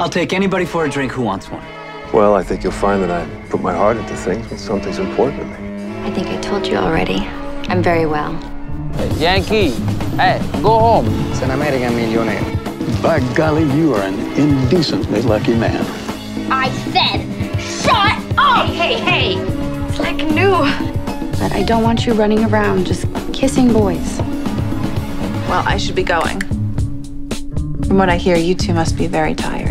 I'll take anybody for a drink who wants one. Well, I think you'll find that I put my heart into things when something's important to me. I think I told you already. I'm very well. Hey, Yankee, hey, go home. It's an American millionaire. By golly, you are an indecently lucky man. I said, shut up! Hey, hey, hey! It's like new. But I don't want you running around just kissing boys. Well, I should be going. From what I hear, you two must be very tired.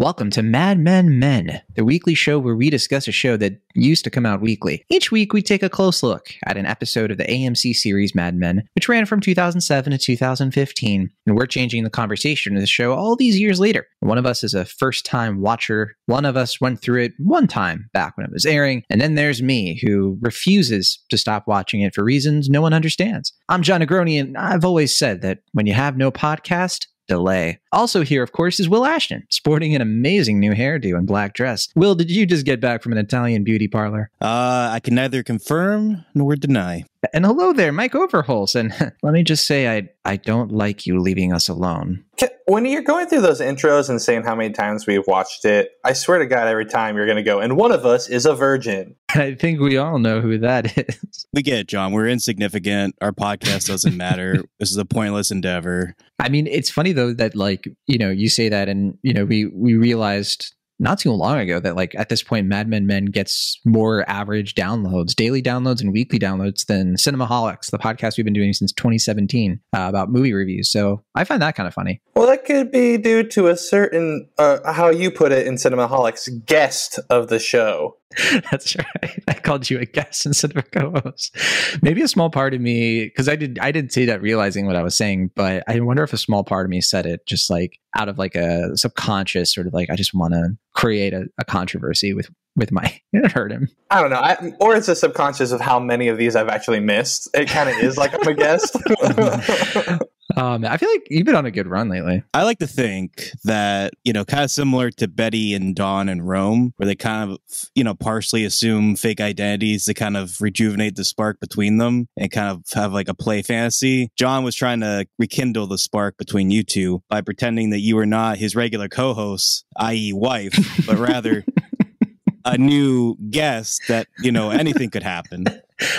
Welcome to Mad Men Men, the weekly show where we discuss a show that used to come out weekly. Each week, we take a close look at an episode of the AMC series Mad Men, which ran from 2007 to 2015. And we're changing the conversation of the show all these years later. One of us is a first time watcher, one of us went through it one time back when it was airing, and then there's me, who refuses to stop watching it for reasons no one understands. I'm Jon Negroni, and I've always said that when you have no podcast, delay. Also here, of course, is Will Ashton, sporting an amazing new hairdo and black dress. Will, did you just get back from an Italian beauty parlor? Uh, I can neither confirm nor deny. And hello there, Mike Overhulse. And let me just say, I I don't like you leaving us alone. When you're going through those intros and saying how many times we've watched it, I swear to God, every time you're going to go, and one of us is a virgin. I think we all know who that is. We get it, Jon. We're insignificant. Our podcast doesn't matter. this is a pointless endeavor. I mean, it's funny though that like you know you say that, and you know we we realized not too long ago that like at this point Mad Men Men gets more average downloads, daily downloads and weekly downloads than Cinemaholics, the podcast we've been doing since 2017 uh, about movie reviews. So I find that kind of funny. Well, that could be due to a certain, uh, how you put it in Cinemaholics, guest of the show. That's right. I called you a guest instead of a co-host. Maybe a small part of me, because I did, I didn't say that realizing what I was saying, but I wonder if a small part of me said it just like out of like a subconscious sort of like I just want to create a, a controversy with with my it hurt him. I don't know, I, or it's a subconscious of how many of these I've actually missed. It kind of is like I'm a guest. Um, I feel like you've been on a good run lately. I like to think that, you know, kind of similar to Betty and Don and Rome, where they kind of, you know, partially assume fake identities to kind of rejuvenate the spark between them and kind of have like a play fantasy. Jon was trying to rekindle the spark between you two by pretending that you were not his regular co host, i.e., wife, but rather a new guest that, you know, anything could happen.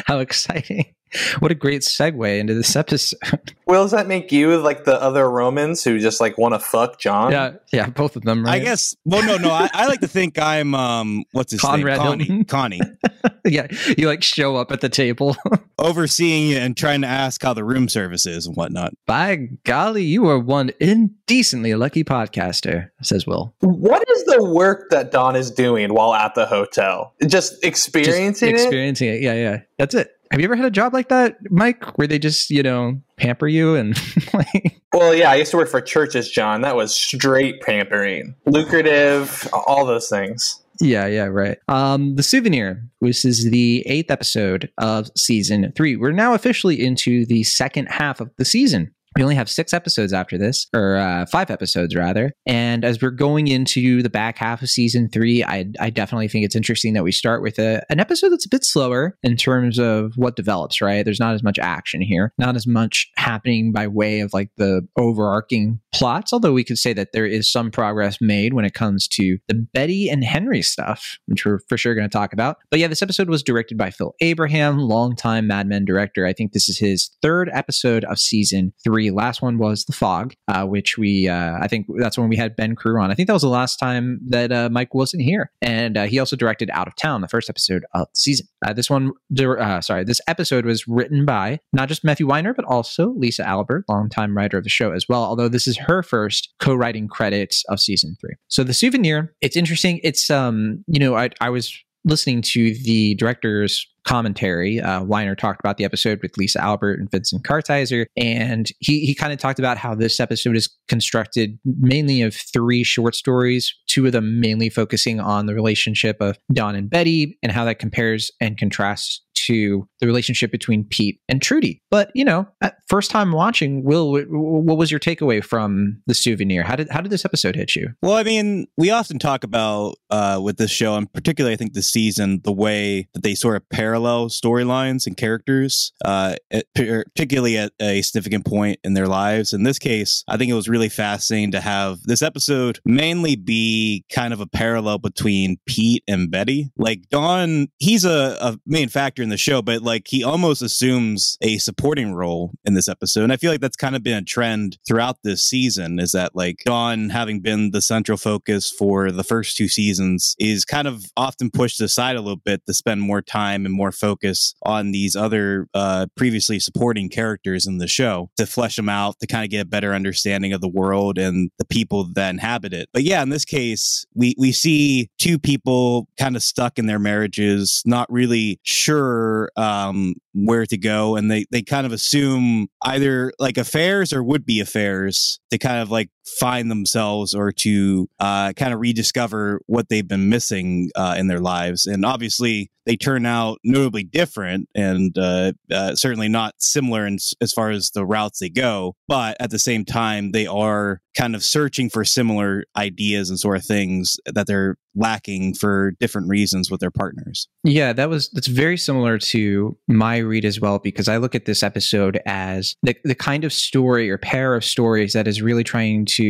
How exciting. What a great segue into this episode. Will, does that make you like the other Romans who just like want to fuck Jon? Yeah, yeah, both of them. Right? I guess. Well, no, no. I, I like to think I'm um, what's his Conrad name? Connie. Hilton. Connie. yeah, you like show up at the table. Overseeing and trying to ask how the room service is and whatnot. By golly, you are one indecently lucky podcaster, says Will. What is the work that Don is doing while at the hotel? Just experiencing Just it? experiencing it. Yeah, yeah. That's it. Have you ever had a job like that, Mike, where they just, you know, pamper you and like Well, yeah, I used to work for churches, Jon. That was straight pampering, lucrative, all those things. Yeah, yeah, right. Um, the souvenir. This is the eighth episode of season three. We're now officially into the second half of the season. We only have six episodes after this, or uh, five episodes rather. And as we're going into the back half of season three, I, I definitely think it's interesting that we start with a, an episode that's a bit slower in terms of what develops. Right? There's not as much action here, not as much happening by way of like the overarching plots. Although we could say that there is some progress made when it comes to the Betty and Henry stuff, which we're for sure going to talk about. But yeah, this episode was directed by Phil Abraham, longtime Mad Men director. I think this is his third episode of season three. Last one was The Fog, uh, which we, uh, I think that's when we had Ben Crew on. I think that was the last time that uh, Mike wasn't here. And uh, he also directed Out of Town, the first episode of the season. Uh, this one, uh, sorry, this episode was written by not just Matthew Weiner, but also Lisa Albert, longtime writer of the show as well, although this is her first co-writing credits of season three. So the souvenir, it's interesting. It's, um, you know, I, I was listening to the director's commentary. Uh, Weiner talked about the episode with Lisa Albert and Vincent Kartheiser, and he he kind of talked about how this episode is constructed mainly of three short stories, two of them mainly focusing on the relationship of Don and Betty and how that compares and contrasts to the relationship between Pete and Trudy. But, you know, first time watching, Will, wh- wh- what was your takeaway from the souvenir? How did how did this episode hit you? Well, I mean, we often talk about uh, with this show, and particularly I think this season, the way that they sort of parallel storylines and characters, uh, particularly at a significant point in their lives. In this case, I think it was really fascinating to have this episode mainly be kind of a parallel between Pete and Betty. Like Don, he's a, a main factor in the show, but like he almost assumes a supporting role in this episode. And I feel like that's kind of been a trend throughout this season is that like Don having been the central focus for the first two seasons is kind of often pushed aside a little bit to spend more time and more focus on these other uh, previously supporting characters in the show to flesh them out to kind of get a better understanding of the world and the people that inhabit it. But yeah, in this case, we we see two people kind of stuck in their marriages, not really sure um, where to go, and they they kind of assume either like affairs or would be affairs. To kind of like find themselves or to uh, kind of rediscover what they've been missing uh, in their lives. And obviously, they turn out notably different and uh, uh, certainly not similar in, as far as the routes they go. But at the same time, they are kind of searching for similar ideas and sort of things that they're lacking for different reasons with their partners. Yeah, that was that's very similar to my read as well because I look at this episode as the the kind of story or pair of stories that is really trying to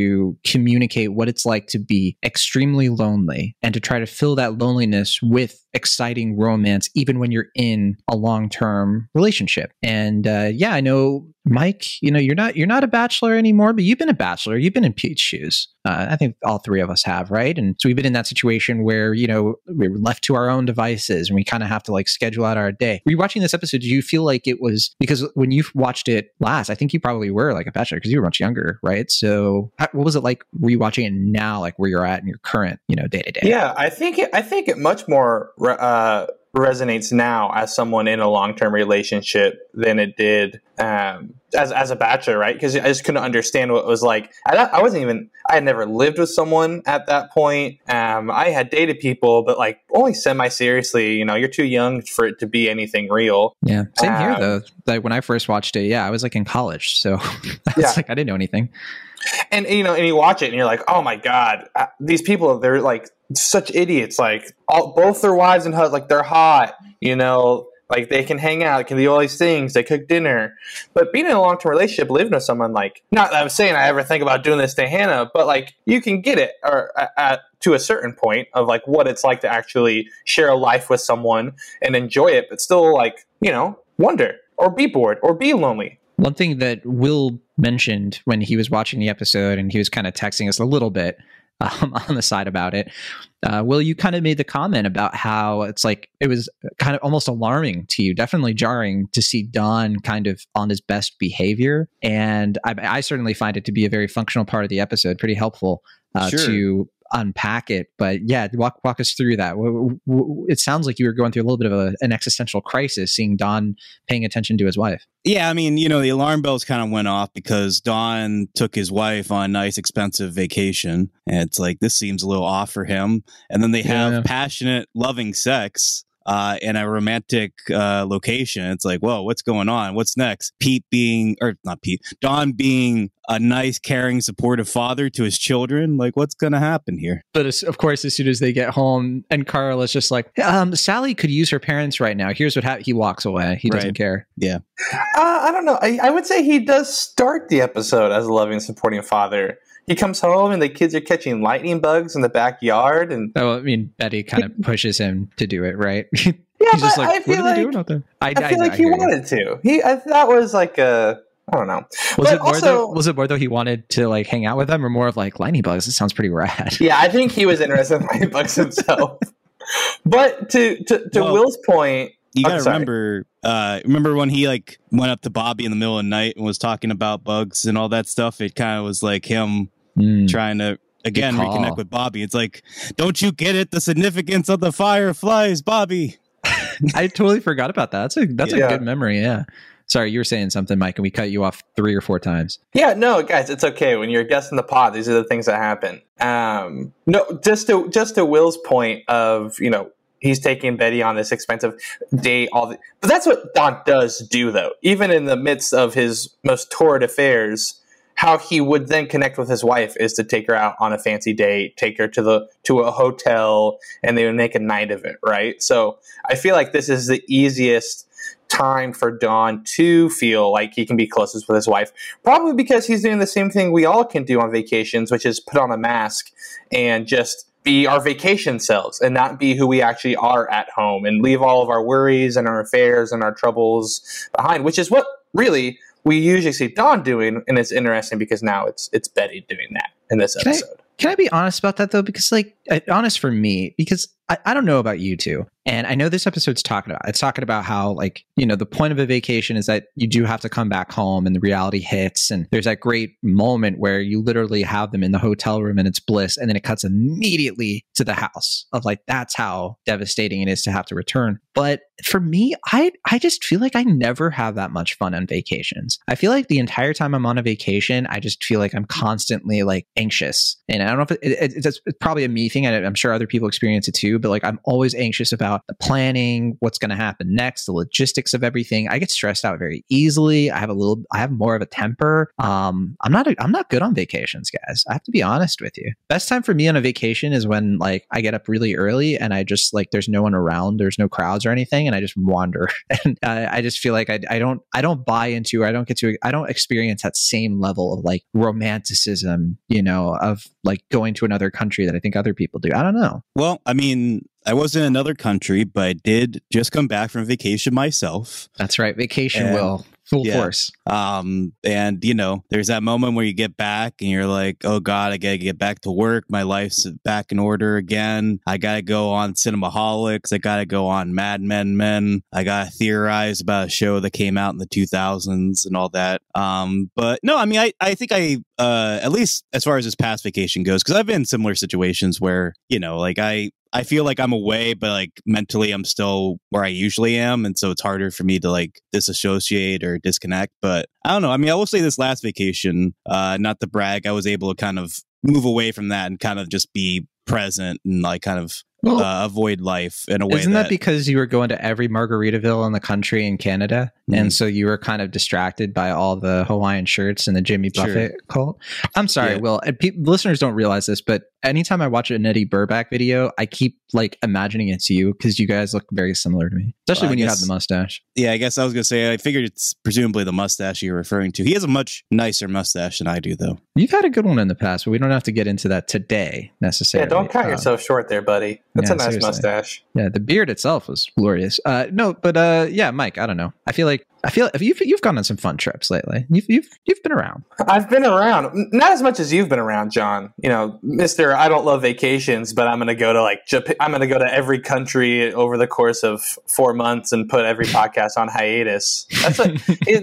communicate what it's like to be extremely lonely and to try to fill that loneliness with exciting romance even when you're in a long-term relationship. And uh, yeah, I know Mike, you know, you're not you're not a bachelor anymore, but you've been a bachelor. You've been in Pete's shoes. Uh, I think all three of us have, right? And so we've been in that situation where you know we're left to our own devices, and we kind of have to like schedule out our day. Were you watching this episode? Do you feel like it was because when you watched it last, I think you probably were like a bachelor because you were much younger, right? So how, what was it like rewatching it now, like where you're at in your current, you know, day to day? Yeah, I think it, I think it much more uh, resonates now as someone in a long term relationship than it did um, as as a bachelor, right? Because I just couldn't understand what it was like. I, I wasn't even I had never lived with someone at that point. Um, I had dated people, but like only semi seriously. You know, you're too young for it to be anything real. Yeah, same here Um, though. Like when I first watched it, yeah, I was like in college, so Yeah. like I didn't know anything. And you know, and you watch it, and you're like, oh my god, uh, these people, they're like such idiots. Like all, both their wives and husbands, like they're hot. You know, like they can hang out, can do all these things. They cook dinner, but being in a long term relationship, living with someone, like not that I'm saying I ever think about doing this to Hannah, but like you can get it or at, at to a certain point of like what it's like to actually share a life with someone and enjoy it, but still like you know wonder or be bored or be lonely. One thing that Will mentioned when he was watching the episode and he was kind of texting us a little bit um, on the side about it. Uh, Will, you kind of made the comment about how it's like it was kind of almost alarming to you, definitely jarring to see Don kind of on his best behavior. And I, I certainly find it to be a very functional part of the episode, pretty helpful uh, Sure. to unpack it. But yeah, walk walk us through that. It sounds like you were going through a little bit of a, an existential crisis, seeing Don paying attention to his wife. Yeah, I mean, you know, the alarm bells kind of went off because Don took his wife on a nice, expensive vacation. And it's like, this seems a little off for him. And then they have Yeah. passionate, loving sex uh, in a romantic uh, location. It's like, whoa, what's going on? What's next? Pete being, or not Pete, Don being a nice, caring, supportive father to his children. Like, what's going to happen here? But as, of course, as soon as they get home, and Carl is just like, um, Sally could use her parents right now. Here's what happened. He walks away. He doesn't Right. care. Yeah. Uh, I don't know. I, I would say he does start the episode as a loving, supporting father. He comes home and the kids are catching lightning bugs in the backyard, and Oh, I mean, Betty kind of pushes him to do it, right? yeah, He's just but like, I feel what are they like doing out there? I, I feel like he hear you. wanted to. He I, that was like a I don't know. Was But it more also- though? Was it more though he wanted to like hang out with them, or more of like lightning bugs? It sounds pretty rad. Yeah, I think he was interested in lightning bugs himself. but to to, to Well, Will's point, You I'm gotta remember, uh, remember when he like went up to Bobby in the middle of the night and was talking about bugs and all that stuff? It kind of was like him Mm. trying to again reconnect with Bobby. It's like, don't you get it? The significance of the fireflies, Bobby. I totally forgot about that. That's a that's Yeah. a good memory. Yeah. Sorry, you were saying something, Mike, and we cut you off three or four times. Yeah, no, guys, it's okay. When you're guessing the pod, these are the things that happen. Um, no, just to just to Will's point of you know he's taking Betty on this expensive date. All the, but that's what Don does do, though. Even in the midst of his most torrid affairs, how he would then connect with his wife is to take her out on a fancy date, take her to the to a hotel, and they would make a night of it, right? So I feel like this is the easiest time for Don to feel like he can be closest with his wife. Probably because he's doing the same thing we all can do on vacations, which is put on a mask and just be our vacation selves and not be who we actually are at home and leave all of our worries and our affairs and our troubles behind, which is what really we usually see Don doing, and it's interesting because now it's it's Betty doing that in this Can I- episode. Can I be honest about that though? Because like, Uh, honest for me, because I, I don't know about you two, and I know this episode's talking about. It's talking about how like you know the point of a vacation is that you do have to come back home, and the reality hits, and there's that great moment where you literally have them in the hotel room and it's bliss, and then it cuts immediately to the house of like that's how devastating it is to have to return. But for me, I I just feel like I never have that much fun on vacations. I feel like the entire time I'm on a vacation, I just feel like I'm constantly like anxious, and I don't know if it, it, it's, it's probably a me thing. And I'm sure other people experience it too. But like I'm always anxious about the planning, what's going to happen next, the logistics of everything. I get stressed out very easily. I have a little, I have more of a temper. Um, I'm not, I'm not good on vacations, guys. I have to be honest with you. Best time for me on a vacation is when like I get up really early and I just like there's no one around, there's no crowds or anything, and I just wander. and uh, I just feel like I, I don't, I don't buy into, or I don't get to, I don't experience that same level of like romanticism, you know, of like going to another country that I think other people do. I don't know. Well, I mean, I was in another country, but I did just come back from vacation myself. That's right. Vacation And- will full yeah. force. Um, and you know, there's that moment where you get back and you're like, oh God, I gotta get back to work. My life's back in order again. I gotta go on Cinemaholics. I gotta go on Mad Men Men. I gotta theorize about a show that came out in the 2000s and all that. Um, but no, I mean, I, I think I, uh, at least as far as this past vacation goes, because I've been in similar situations where, you know, like I, I feel like I'm away, but like mentally I'm still where I usually am. And so it's harder for me to like disassociate or disconnect. But I don't know. I mean, I will say this last vacation, uh, not to brag, I was able to kind of move away from that and kind of just be present and like kind of Well, uh, avoid life in a way Isn't that, that, because you were going to every Margaritaville in the country in Canada, Mhm. and so you were kind of distracted by all the Hawaiian shirts and the Jimmy Sure. Buffett cult? I'm sorry, Yeah. Will. and pe- listeners don't realize this, but anytime I watch an Eddy Burback video, I keep like imagining it's you because you guys look very similar to me, especially Well, I when you have the mustache. yeah, I guess I was gonna say I figured it's presumably the mustache you're referring to. He has a much nicer mustache than I do, though. You've had a good one in the past, but we don't have to get into that today necessarily. Yeah, don't cut Um, yourself short there, buddy. That's yeah, a nice seriously. mustache. Yeah, the beard itself was glorious. Uh, no, but uh, yeah, Mike, I don't know. I feel like I feel you've you've gone on some fun trips lately. You've you've you've been around. I've been around, not as much as you've been around, Jon. You know, Mister, I don't love vacations, but I'm going to go to like Japan. I'm going to go to every country over the course of four months and put every podcast on hiatus. That's what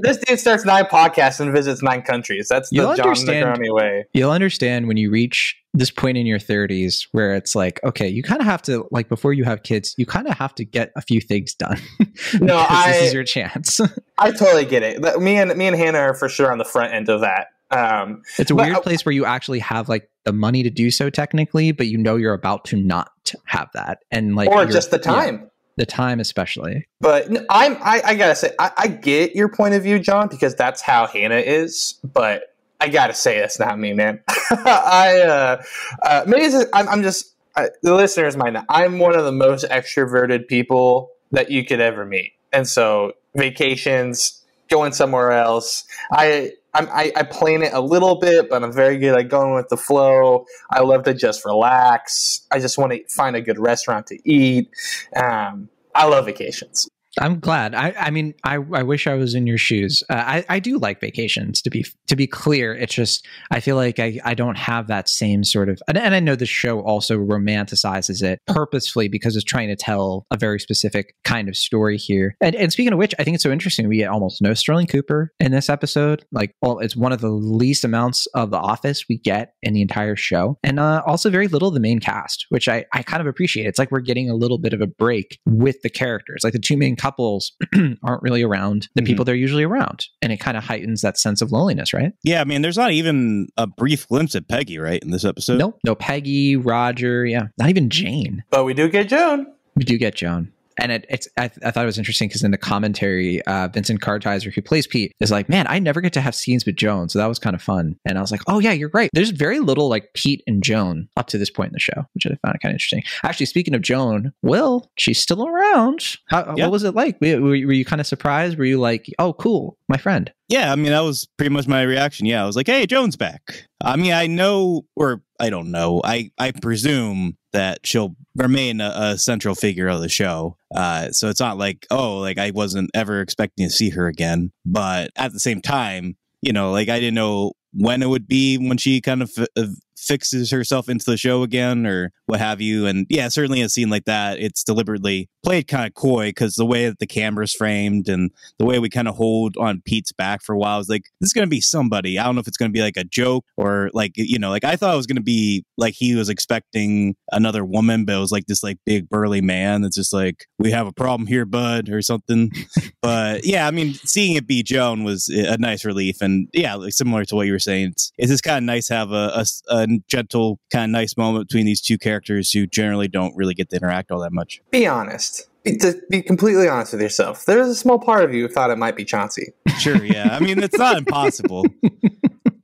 this dude starts nine podcasts and visits nine countries. That's the You'll Jon understand- way. You'll understand when you reach this point in your 30s where it's like, okay, you kind of have to like before you have kids, you kind of have to get a few things done. No, Because this is your chance. I totally get it. Me and me and Hannah are for sure on the front end of that. Um, it's a weird I- place where you actually have like the money to do so technically, but you know you're about to not have that, and like or just the yeah, time. the time especially. But i'm i, I gotta say I, I get your point of view, Jon, because that's how Hannah is. But I gotta say that's not me, man. I uh, uh, maybe it's just, I'm, I'm just I, the listeners might not. I'm one of the most extroverted people that you could ever meet, and so vacations, going somewhere else, I. I'm, I, I plan it a little bit, but I'm very good at going with the flow. I love to just relax. I just want to find a good restaurant to eat. Um, I love vacations. I'm glad. I, I mean, I, I wish I was in your shoes. Uh, I, I do like vacations. To be to be clear, it's just I feel like I, I don't have that same sort of. And, and I know the show also romanticizes it purposefully because it's trying to tell a very specific kind of story here. And, and speaking of which, I think it's so interesting. We get almost no Sterling Cooper in this episode. Like, well, it's one of the least amounts of The Office we get in the entire show, and uh, also very little of the main cast, which I I kind of appreciate. It's like we're getting a little bit of a break with the characters. Like the two main couples aren't really around the Mhm. people they're usually around, and it kind of heightens that sense of loneliness, right? Yeah, I mean, there's not even a brief glimpse at Peggy, right, in this episode. no, no Peggy, Roger, yeah, not even Jane. But we do get Joan. we do get Joan. And it, it's I, I thought it was interesting because in the commentary, uh, Vincent Kartheiser, who plays Pete, is like, "Man, I never get to have scenes with Joan, so that was kind of fun." And I was like, "Oh yeah, you're right." There's very little like Pete and Joan up to this point in the show, which I found kind of interesting. Actually, speaking of Joan, Will, she's still around. How, Yeah. What was it like? Were, were were you kind of surprised? Were you like, "Oh, cool, my friend"? Yeah, I mean that was pretty much my reaction. Yeah, I was like, "Hey, Joan's back." I mean, I know, or I don't know. I I presume that she'll remain a, a central figure of the show. Uh, so it's not like, oh, like I wasn't ever expecting to see her again. But at the same time, you know, like I didn't know when it would be when she kind of uh, fixes herself into the show again or what have you. And yeah, certainly a scene like that, it's deliberately played kind of coy because the way that the camera's framed and the way we kind of hold on Pete's back for a while is like, this is going to be somebody. I don't know if it's going to be like a joke or like, you know, like I thought it was going to be like he was expecting another woman, but it was like this like big burly man that's just like, we have a problem here, bud, or something. but yeah, I mean, seeing it be Joan was a nice relief. And yeah, like similar to what you were saying, it's, it's just kind of nice to have a, a, a gentle, kind of nice moment between these two characters who generally don't really get to interact all that much. Be honest. Be, to be completely honest with yourself. There's a small part of you who thought it might be Chauncey. Sure, yeah. I mean, it's not impossible.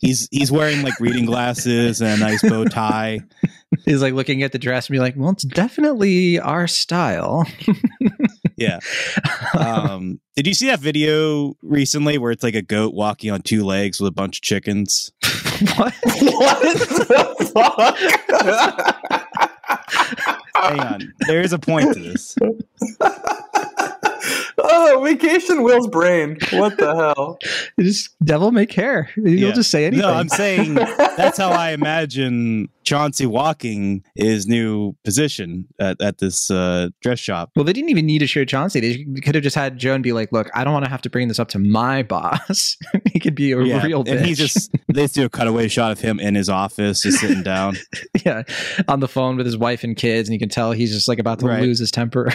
He's he's wearing like reading glasses and a nice bow tie. He's like looking at the dress and be like, "Well, it's definitely our style." Yeah. Um, did you see that video recently where it's like a goat walking on two legs with a bunch of chickens? what? what the fuck? Hang on, there is a point to this. oh, vacation Will's brain. What the hell? just devil may care. You'll Yeah. just say anything. No, I'm saying that's how I imagine Chauncey walking his new position at, at this uh, dress shop. Well, they didn't even need to show Chauncey. They could have just had Joan be like, "Look, I don't want to have to bring this up to my boss. he could be a real bitch." and he just they just do a cutaway shot of him in his office, just sitting down. yeah, on the phone with his wife and kids, and you can tell he's just like about to Right. lose his temper.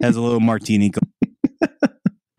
Has a little martini.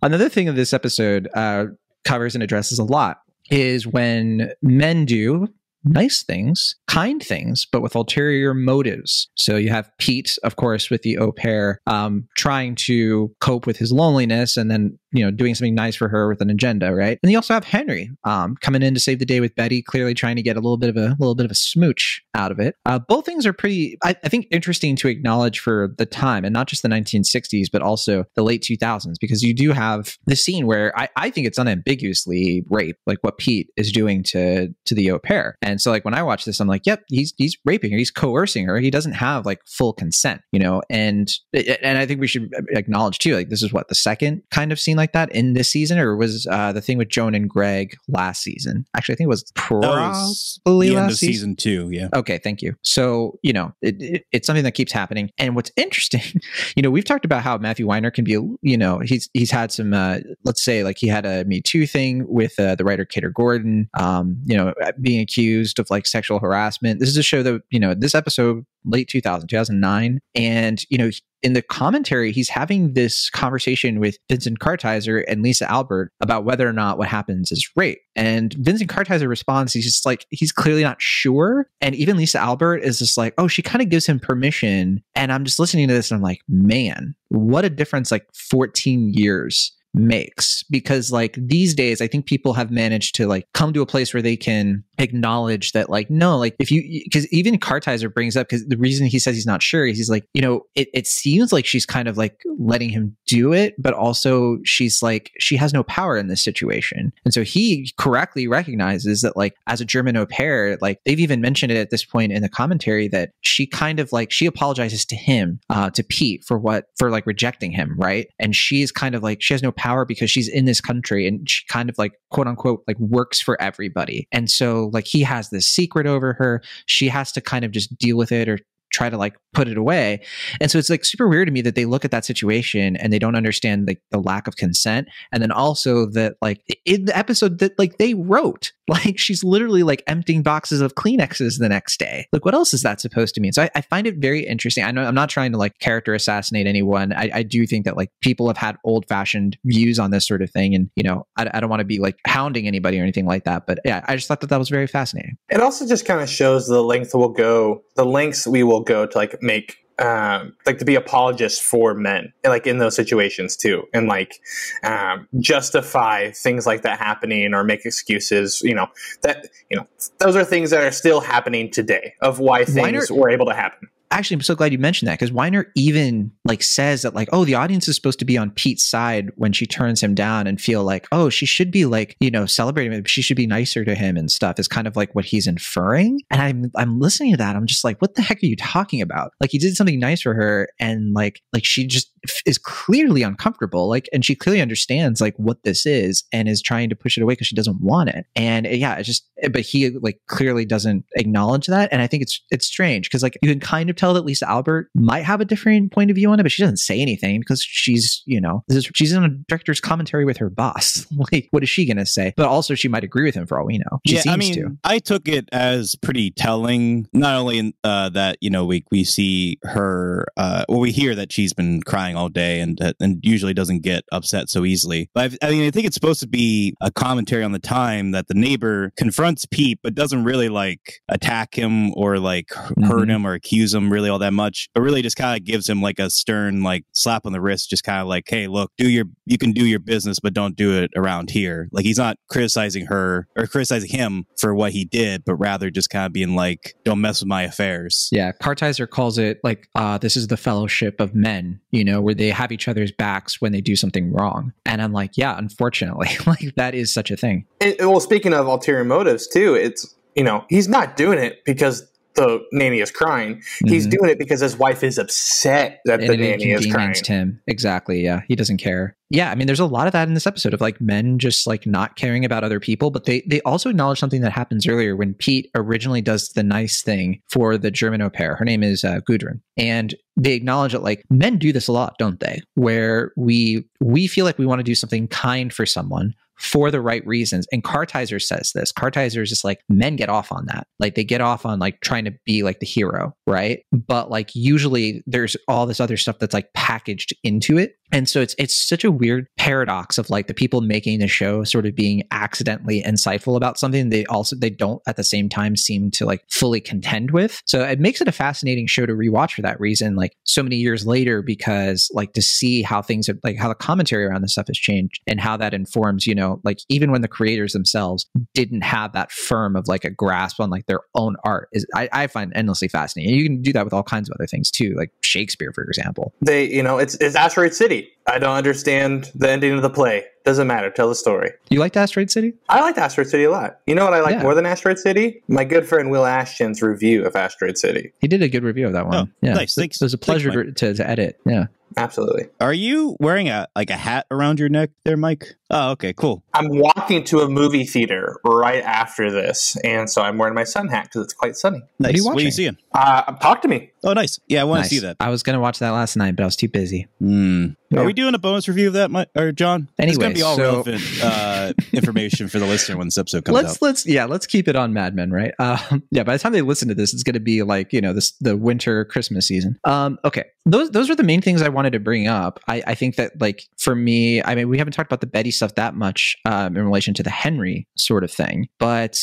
Another thing that this episode uh, covers and addresses a lot is when men do nice things, kind things, but with ulterior motives. So you have Pete, of course, with the au pair, um, trying to cope with his loneliness and then, you know, doing something nice for her with an agenda, right? And you also have Henry um, coming in to save the day with Betty, clearly trying to get a little bit of a little bit of a smooch out of it. Uh, both things are pretty, I, I think, interesting to acknowledge for the time, and not just the 1960s, but also the late 2000s, because you do have the scene where I, I think it's unambiguously rape, like what Pete is doing to to the au pair. And so, like when I watch this, I'm like, yep, he's he's raping her, he's coercing her. He doesn't have like full consent, you know. And and I think we should acknowledge too, like this is what the second kind of scene like that in this season, or was uh, the thing with Joan and Greg last season? Actually, I think it was probably was last of season two. Yeah. Okay, thank you. So, you know, it, it, it's something that keeps happening. And what's interesting, you know, we've talked about how Matthew Weiner can be, you know, he's he's had some, uh, let's say, like he had a Me Too thing with uh, the writer Kater Gordon, um, you know, being accused of like sexual harassment. This is a show that, you know, this episode, late 2000, 2009. And, you know, in the commentary, he's having this conversation with Vincent Kartheiser and Lisa Albert about whether or not what happens is rape. And Vincent Kartheiser responds, he's just like, he's clearly not sure. And even Lisa Albert is just like, oh, she kind of gives him permission. And I'm just listening to this and I'm like, man, what a difference like 14 years makes because like these days i think people have managed to like come to a place where they can acknowledge that like no like if you because even Kartheiser brings up because the reason he says he's not sure is he's like you know it, it seems like she's kind of like letting him do it but also she's like she has no power in this situation. And so he correctly recognizes that like as a german au pair like they've even mentioned it at this point in the commentary that she kind of like she apologizes to him uh to pete for what for like rejecting him right? And she's kind of like she has no power because she's in this country and she kind of like quote unquote like works for everybody. And so like he has this secret over her. She has to kind of just deal with it or try to like put it away. And so it's like super weird to me that they look at that situation and they don't understand like the lack of consent. And then also that like in the episode that like they wrote like she's literally like emptying boxes of kleenexes the next day. Like what else is that supposed to mean? So i, I find it very interesting. I know i'm not trying to like character assassinate anyone. I, I do think that like people have had old fashioned views on this sort of thing and you know i, I don't want to be like hounding anybody or anything like that but yeah i just thought that that was very fascinating. It also just kind of shows the length we'll go, the lengths we will go to like make um, like to be apologists for men, like in those situations too, and like um, justify things like that happening or make excuses. You know that you know those are things that are still happening today of why things Weiner- were able to happen. Actually i'm so glad you mentioned that because weiner even like says that like oh the audience is supposed to be on pete's side when she turns him down and feel like oh she should be like you know celebrating him. She should be nicer to him and stuff is kind of like what he's inferring. And i'm i'm listening to that. I'm just like what the heck are you talking about? Like he did something nice for her and like like she just is clearly uncomfortable like and she clearly understands like what this is and is trying to push it away because she doesn't want it. And uh, yeah it's just but he like clearly doesn't acknowledge that and i think it's it's strange because like you can kind of tell that lisa albert might have a different point of view on it but she doesn't say anything because she's you know this is, she's in a director's commentary with her boss. Like what is she gonna say? But also she might agree with him for all we know. She yeah, seems I mean, to. I took it as pretty telling. Not only in, uh, that you know we we see her, uh, well, we hear that she's been crying all day and uh, and usually doesn't get upset so easily. But I've, I mean, I think it's supposed to be a commentary on the time that the neighbor confronts Pete, but doesn't really like attack him or like h- hurt him or accuse him really all that much. But really, just kind of gives him like a stern like slap on the wrist, just kind of like, hey, look, do your you can do your business, but don't do it around here. Like he's not criticizing her or criticizing him for what he did, but rather just kind of being like, don't mess with my affairs. Yeah, Kartheiser calls it like uh, this is the fellowship of men, you know, where they have each other's backs when they do something wrong. And I'm like, yeah, unfortunately, like that is such a thing. And, well, speaking of ulterior motives too, it's you know he's not doing it because the nanny is crying. He's Mhm. doing it because his wife is upset that and the nanny is crying. him. Exactly. Yeah, he doesn't care. Yeah, I mean, there's a lot of that in this episode of like men just like not caring about other people, but they they also acknowledge something that happens earlier when Pete originally does the nice thing for the German au pair. Her name is uh, Gudrun, and they acknowledge that like men do this a lot, don't they? Where we we feel like we want to do something kind for someone for the right reasons. And Kartheiser says this. Kartheiser is just like men get off on that. Like they get off on like trying to be like the hero, right? But like usually there's all this other stuff that's like packaged into it. And so it's it's such a weird paradox of like the people making the show sort of being accidentally insightful about something they also they don't at the same time seem to like fully contend with. So it makes it a fascinating show to rewatch for that reason, like so many years later, because like to see how things are like how the commentary around this stuff has changed and how that informs, you know, like even when the creators themselves didn't have that firm of like a grasp on like their own art is I, I find endlessly fascinating. And you can do that with all kinds of other things too, like Shakespeare, for example. They, you know, it's it's Asteroid City wait, I don't understand the ending of the play. Doesn't matter. Tell the story. You liked Asteroid City? I liked Asteroid City a lot. You know what I like Yeah. more than Asteroid City? My good friend Will Ashton's review of Asteroid City. He did a good review of that one. Oh, yeah, nice. It- Thanks. It was a pleasure Mike. to, to edit. Yeah. Absolutely. Are you wearing a like a hat around your neck there, Mike? Oh, okay, cool. I'm walking to a movie theater right after this, and so I'm wearing my sun hat because it's quite sunny. Nice. are you what are you seeing? Uh, talk to me. Oh, nice. Yeah, I want to see that. I was gonna watch that last night, but I was too busy. Hmm. Yeah. Are we doing a bonus review of that, Mike, or Jon? it's going Anyway, to be all so- relevant uh, information for the listener when this episode comes let's out. let's yeah let's keep it on Mad Men, right? Um, yeah. By the time they listen to this, it's going to be like you know this the winter Christmas season. Um, okay, those those are the main things I wanted to bring up. I, I think that like for me, I mean we haven't talked about the Betty stuff that much um, in relation to the Henry sort of thing. But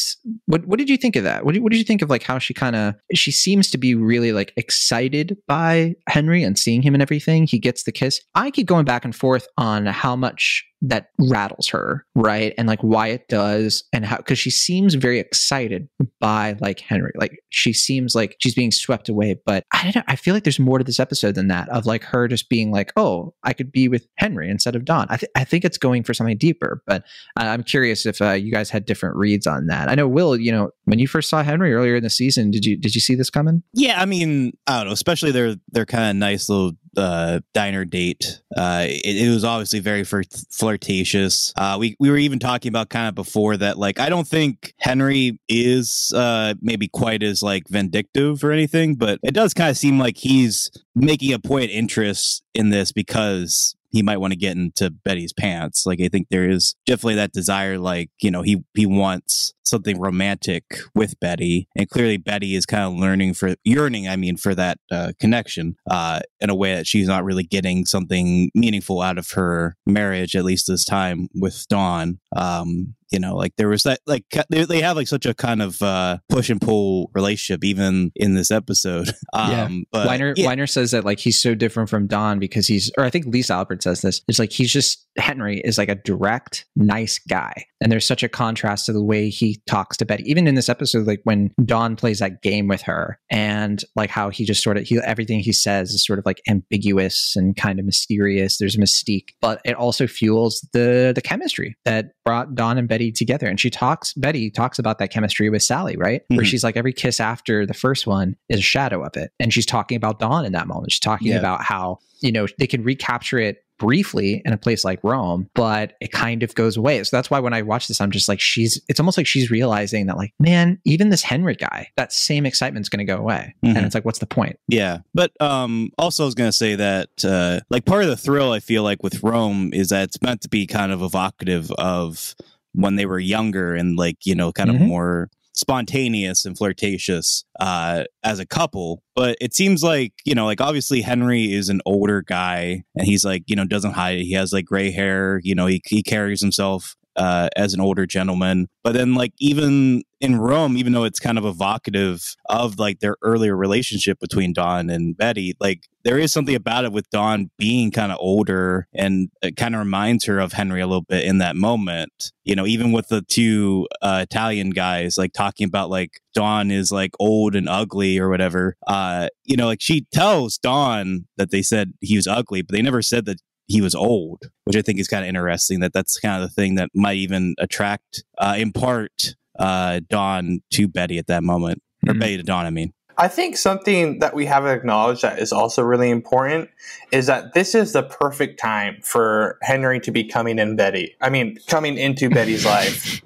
what what did you think of that? What did, what did you think of like how she kind of she seems to be really like excited by Henry and seeing him and everything. He gets the kiss. I keep going back and forth on how much that rattles her, right? And like why it does and how because she seems very excited by like Henry. Like she seems like she's being swept away. But I don't know. I feel like there's more to this episode than that of like her just being like, oh, I could be with Henry instead of Don. I, th- I think it's going for something deeper, but uh, I'm curious if uh, you guys had different reads on that. I know Will, you know, when you first saw Henry earlier in the season, did you did you see this coming? Yeah, I mean, I don't know. Especially their their kind of nice little uh, diner date. Uh, it, it was obviously very flir- flirtatious. Uh, we we were even talking about kind of before that. Like, I don't think Henry is uh, maybe quite as like vindictive or anything, but it does kind of seem like he's making a point interest in this because he might want to get into Betty's pants. Like I think there is definitely that desire, like, you know, he he wants something romantic with Betty. And clearly Betty is kind of learning for yearning, I mean, for that uh, connection, uh, in a way that she's not really getting something meaningful out of her marriage, at least this time with Don. Um, you know, like there was that, like they, they have like such a kind of uh, push and pull relationship even in this episode. Um, yeah. but Weiner, yeah, Weiner says that like he's so different from Don because he's, or I think Lisa Albert says this. It's like he's just Henry is like a direct, nice guy, and there's such a contrast to the way he talks to Betty. Even in this episode, like when Don plays that game with her, and like how he just sort of he everything he says is sort of like ambiguous and kind of mysterious. There's a mystique, but it also fuels the the chemistry that brought Don and Betty together. And she talks, Betty talks about that chemistry with Sally, right? Where Mhm. she's like every kiss after the first one is a shadow of it, and she's talking about Don in that moment. She's talking Yeah. about how you know they can recapture it briefly in a place like Rome, but it kind of goes away. So that's why when I watch this, I'm just like, she's, it's almost like she's realizing that, like, man, even this Henry guy, that same excitement's going to go away. Mhm. And it's like, what's the point? Yeah, but um, also I was gonna say that uh, like part of the thrill I feel like with Rome is that it's meant to be kind of evocative of when they were younger and like you know kind of Mhm. more spontaneous and flirtatious uh, as a couple. But it seems like you know like obviously Henry is an older guy and he's like you know doesn't hide it. He has like gray hair. You know he he carries himself uh, as an older gentleman. But then, like, even in Rome, even though it's kind of evocative of like their earlier relationship between Don and Betty, like, there is something about it with Don being kind of older and it kind of reminds her of Henry a little bit in that moment. You know, even with the two uh, Italian guys, like, talking about like Don is like old and ugly or whatever. Uh, you know, like, she tells Don that they said he was ugly, but they never said that he was old, which I think is kind of interesting. That that's kind of the thing that might even attract, uh, in part, uh, Don to Betty at that moment, or Mhm. Betty to Don. I mean, I think something that we haven't acknowledged that is also really important is that this is the perfect time for Henry to be coming in Betty. I mean, coming into Betty's life.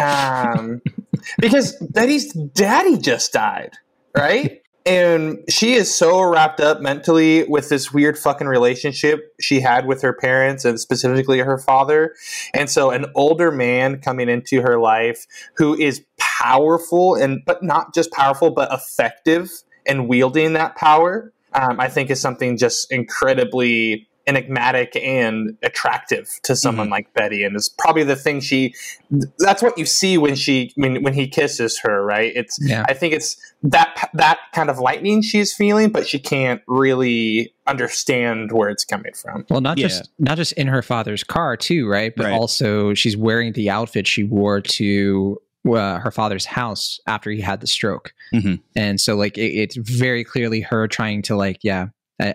Um, because Betty's daddy just died, right? And she is so wrapped up mentally with this weird fucking relationship she had with her parents and specifically her father. And so an older man coming into her life who is powerful and but not just powerful but effective and wielding that power, um, I think is something just incredibly enigmatic and attractive to someone like Betty, and is probably the thing she. That's what you see when she when when he kisses her, right? It's Yeah. I think it's that that kind of lightning she's feeling, but she can't really understand where it's coming from. Well, not Yeah. just not just in her father's car too, right? But Right. also she's wearing the outfit she wore to uh, her father's house after he had the stroke, Mhm. and so like it, it's very clearly her trying to like yeah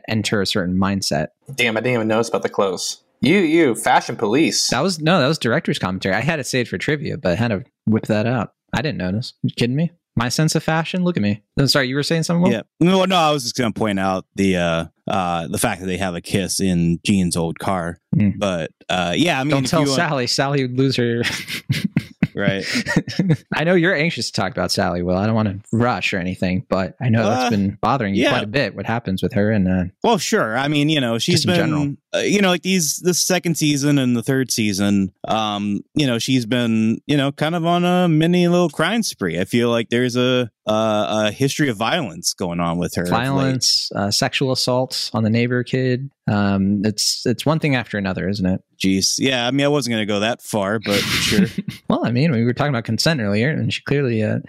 enter a certain mindset. Damn, I didn't even notice about the clothes. You, you, fashion police. That was no, that was director's commentary. I had to say it for trivia, but I had to whip that out. I didn't notice. You kidding me? My sense of fashion. Look at me. No, sorry, you were saying something. Yeah. No, no, I was just gonna point out the uh, uh, the fact that they have a kiss in Gene's old car. Mm. But uh, yeah, I mean, Don't tell you want- Sally. Sally would lose her. right? I know you're anxious to talk about Sally. Well, I don't want to rush or anything, but I know that's been bothering you yeah. quite a bit. What happens with her and uh, Well, sure. I mean, you know, she's Just in general. been, uh, you know, like these, this second season and the third season, um, you know, she's been, you know, kind of on a mini little crime spree. I feel like there's a, uh, a history of violence going on with her. Violence, uh, sexual assaults on the neighbor kid. Um, it's it's one thing after another, isn't it? Jeez. Yeah. I mean, I wasn't going to go that far, but sure. Well, I mean, we were talking about consent earlier, and she clearly. Uh,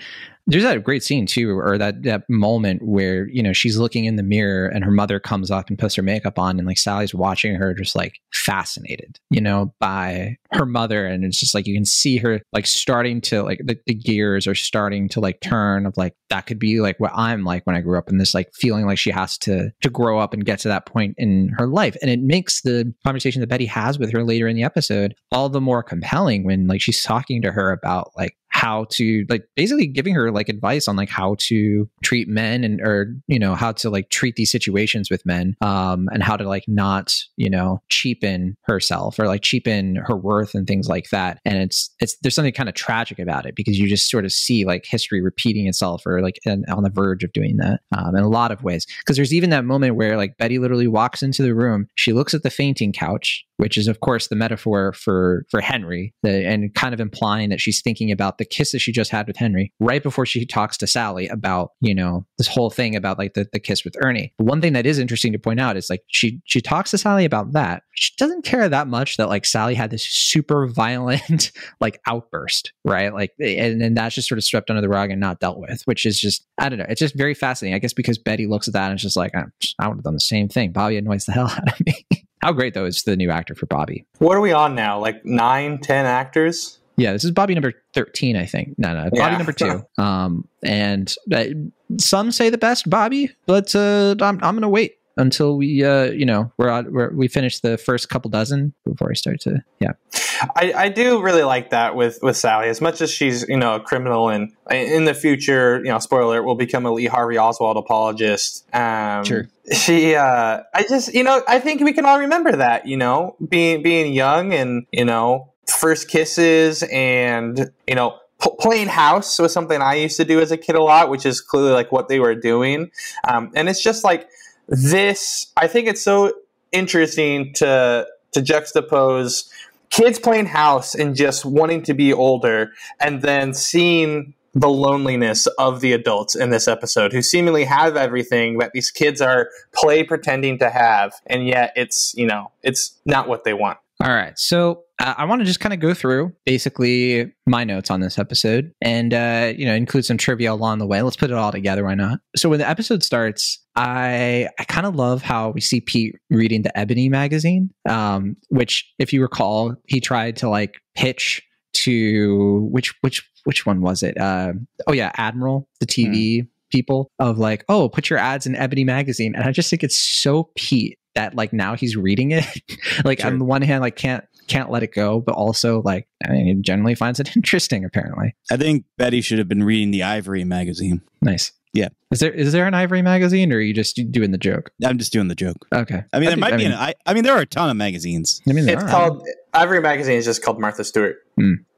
there's that great scene too, or that that moment where you know she's looking in the mirror and her mother comes up and puts her makeup on, and like Sally's watching her, just like fascinated, you know, by her mother, and it's just like you can see her like starting to like the, the gears are starting to like turn of like that could be like what I'm like when I grew up, and this like feeling like she has to to grow up and get to that point in her life, and it makes the conversation that Betty has with her later in the episode all the more compelling when like she's talking to her about like how to like basically giving her like advice on like how to treat men and or you know how to like treat these situations with men um and how to like not you know cheapen herself or like cheapen her worth and things like that. And it's it's there's something kind of tragic about it because you just sort of see like history repeating itself or like and on the verge of doing that um, in a lot of ways. Because there's even that moment where like Betty literally walks into the room. She looks at the fainting couch which is of course the metaphor for for Henry the, and kind of implying that she's thinking about the kiss that she just had with Henry right before she talks to Sally about, you know, this whole thing about like the, the kiss with Ernie. But One thing that is interesting to point out is like she she talks to Sally about that. She doesn't care that much that like Sally had this super violent like outburst, right? Like and then that's just sort of swept under the rug and not dealt with, which is just I don't know. It's just very fascinating. I guess because Betty looks at that and it's just like, I would have done the same thing. Bobby annoys the hell out of me. How great though is the new actor for Bobby? What are we on now? Like nine, ten actors? Yeah, this is Bobby number thirteen, I think. No, no, Bobby Yeah. number two. Um, and uh, some say the best Bobby, but uh, I'm I'm gonna wait until we uh you know we're, on, we're we finish the first couple dozen before I start to yeah. I, I do really like that with, with Sally. As much as she's you know a criminal and in the future, you know, spoiler alert, will become a Lee Harvey Oswald apologist. Um, Sure. She, uh, I just you know, I think we can all remember that. You know, being being young and you know, first kisses and you know. p- Playing house was something I used to do as a kid a lot, which is clearly like what they were doing. Um, and it's just like this. I think it's so interesting to to juxtapose kids playing house and just wanting to be older and then seeing the loneliness of the adults in this episode who seemingly have everything that these kids are play pretending to have and yet it's you know it's not what they want All right. So uh, I want to just kind of go through basically my notes on this episode and, uh, you know, include some trivia along the way. Let's put it all together. Why not? So when the episode starts, I, I kind of love how we see Pete reading the Ebony magazine, um, which, if you recall, he tried to like pitch to which, which, which one was it? Uh, oh, yeah, Admiral, the TV people of like, oh, put your ads in Ebony magazine. And I just think it's so Pete that like now he's reading it. like on the one hand, like can't can't let it go, but also like I mean, he generally finds it interesting. Apparently, I think Betty should have been reading the Ivory magazine. nice. Yeah. Is there is there an Ivory magazine, or are you just doing the joke? I'm just doing the joke. Okay. I mean, there think- might be mean, an. I, I mean, there are a ton of magazines. I mean, there it's are. called Ivory magazine is just called martha stewart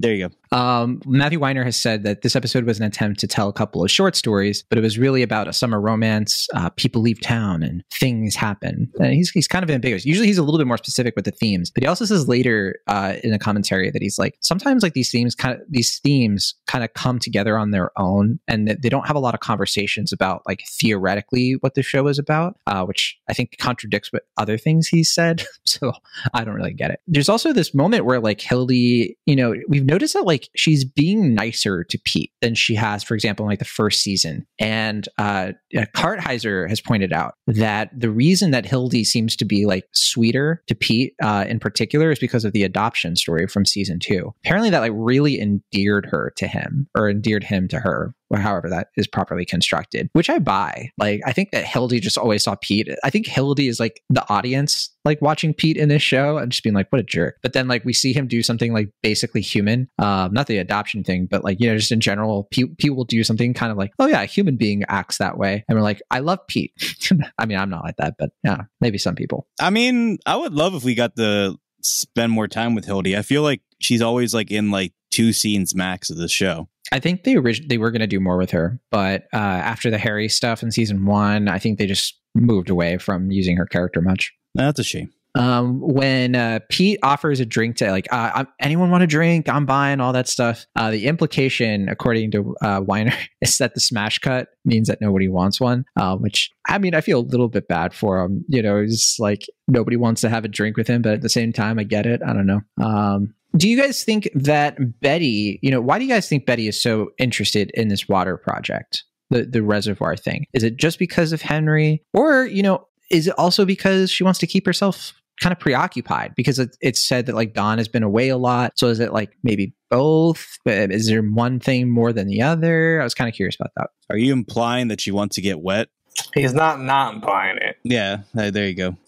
There you go. Um, Matthew Weiner has said that this episode was an attempt to tell a couple of short stories, but it was really about a summer romance. Uh, people leave town and things happen. And he's he's kind of ambiguous. Usually, he's a little bit more specific with the themes, but he also says later uh, in a commentary that he's like sometimes like these themes kind of these themes kind of come together on their own, and that they don't have a lot of conversations about like theoretically what the show is about, uh, which I think contradicts what other things he's said. so I don't really get it. There's also this moment where like Hildy, you know, we've noticed that like she's being nicer to Pete than she has, for example, in like the first season. And uh, uh, Kartheiser has pointed out that the reason that Hildy seems to be like sweeter to Pete uh, in particular is because of the adoption story from season two. Apparently, that like really endeared her to him or endeared him to her or however that is properly constructed, which I buy. Like, I think that Hildy just always saw Pete. I think Hildy is like the audience, like watching Pete in this show and just being like, what a jerk. But then, like, we see him do something like basically human, um, not the adoption thing, but like, you know, just in general, Pete, Pete will do something kind of like, oh, yeah, a human being acts that way. And we're like, I love Pete. I mean, I'm not like that, but yeah, maybe some people. I mean, I would love if we got to spend more time with Hildy. I feel like she's always like in like two scenes max of the show. I think they orig- they were going to do more with her, but uh, after the Harry stuff in season one, I think they just moved away from using her character much. That's a shame. Um, when uh, Pete offers a drink to like uh, I'm- anyone want a drink, I'm buying all that stuff. Uh, the implication, according to uh, Weiner, is that the smash cut means that nobody wants one. Uh, which I mean, I feel a little bit bad for him. You know, it's like nobody wants to have a drink with him, but at the same time, I get it. I don't know. Um, do you guys think that Betty, you know, why do you guys think Betty is so interested in this water project, the the reservoir thing? Is it just because of Henry, or you know, is it also because she wants to keep herself kind of preoccupied? Because it, it's said that like Don has been away a lot, so is it like maybe both? Is there one thing more than the other? I was kind of curious about that. Are you implying that she wants to get wet? he's not not implying it Yeah, uh, there you go.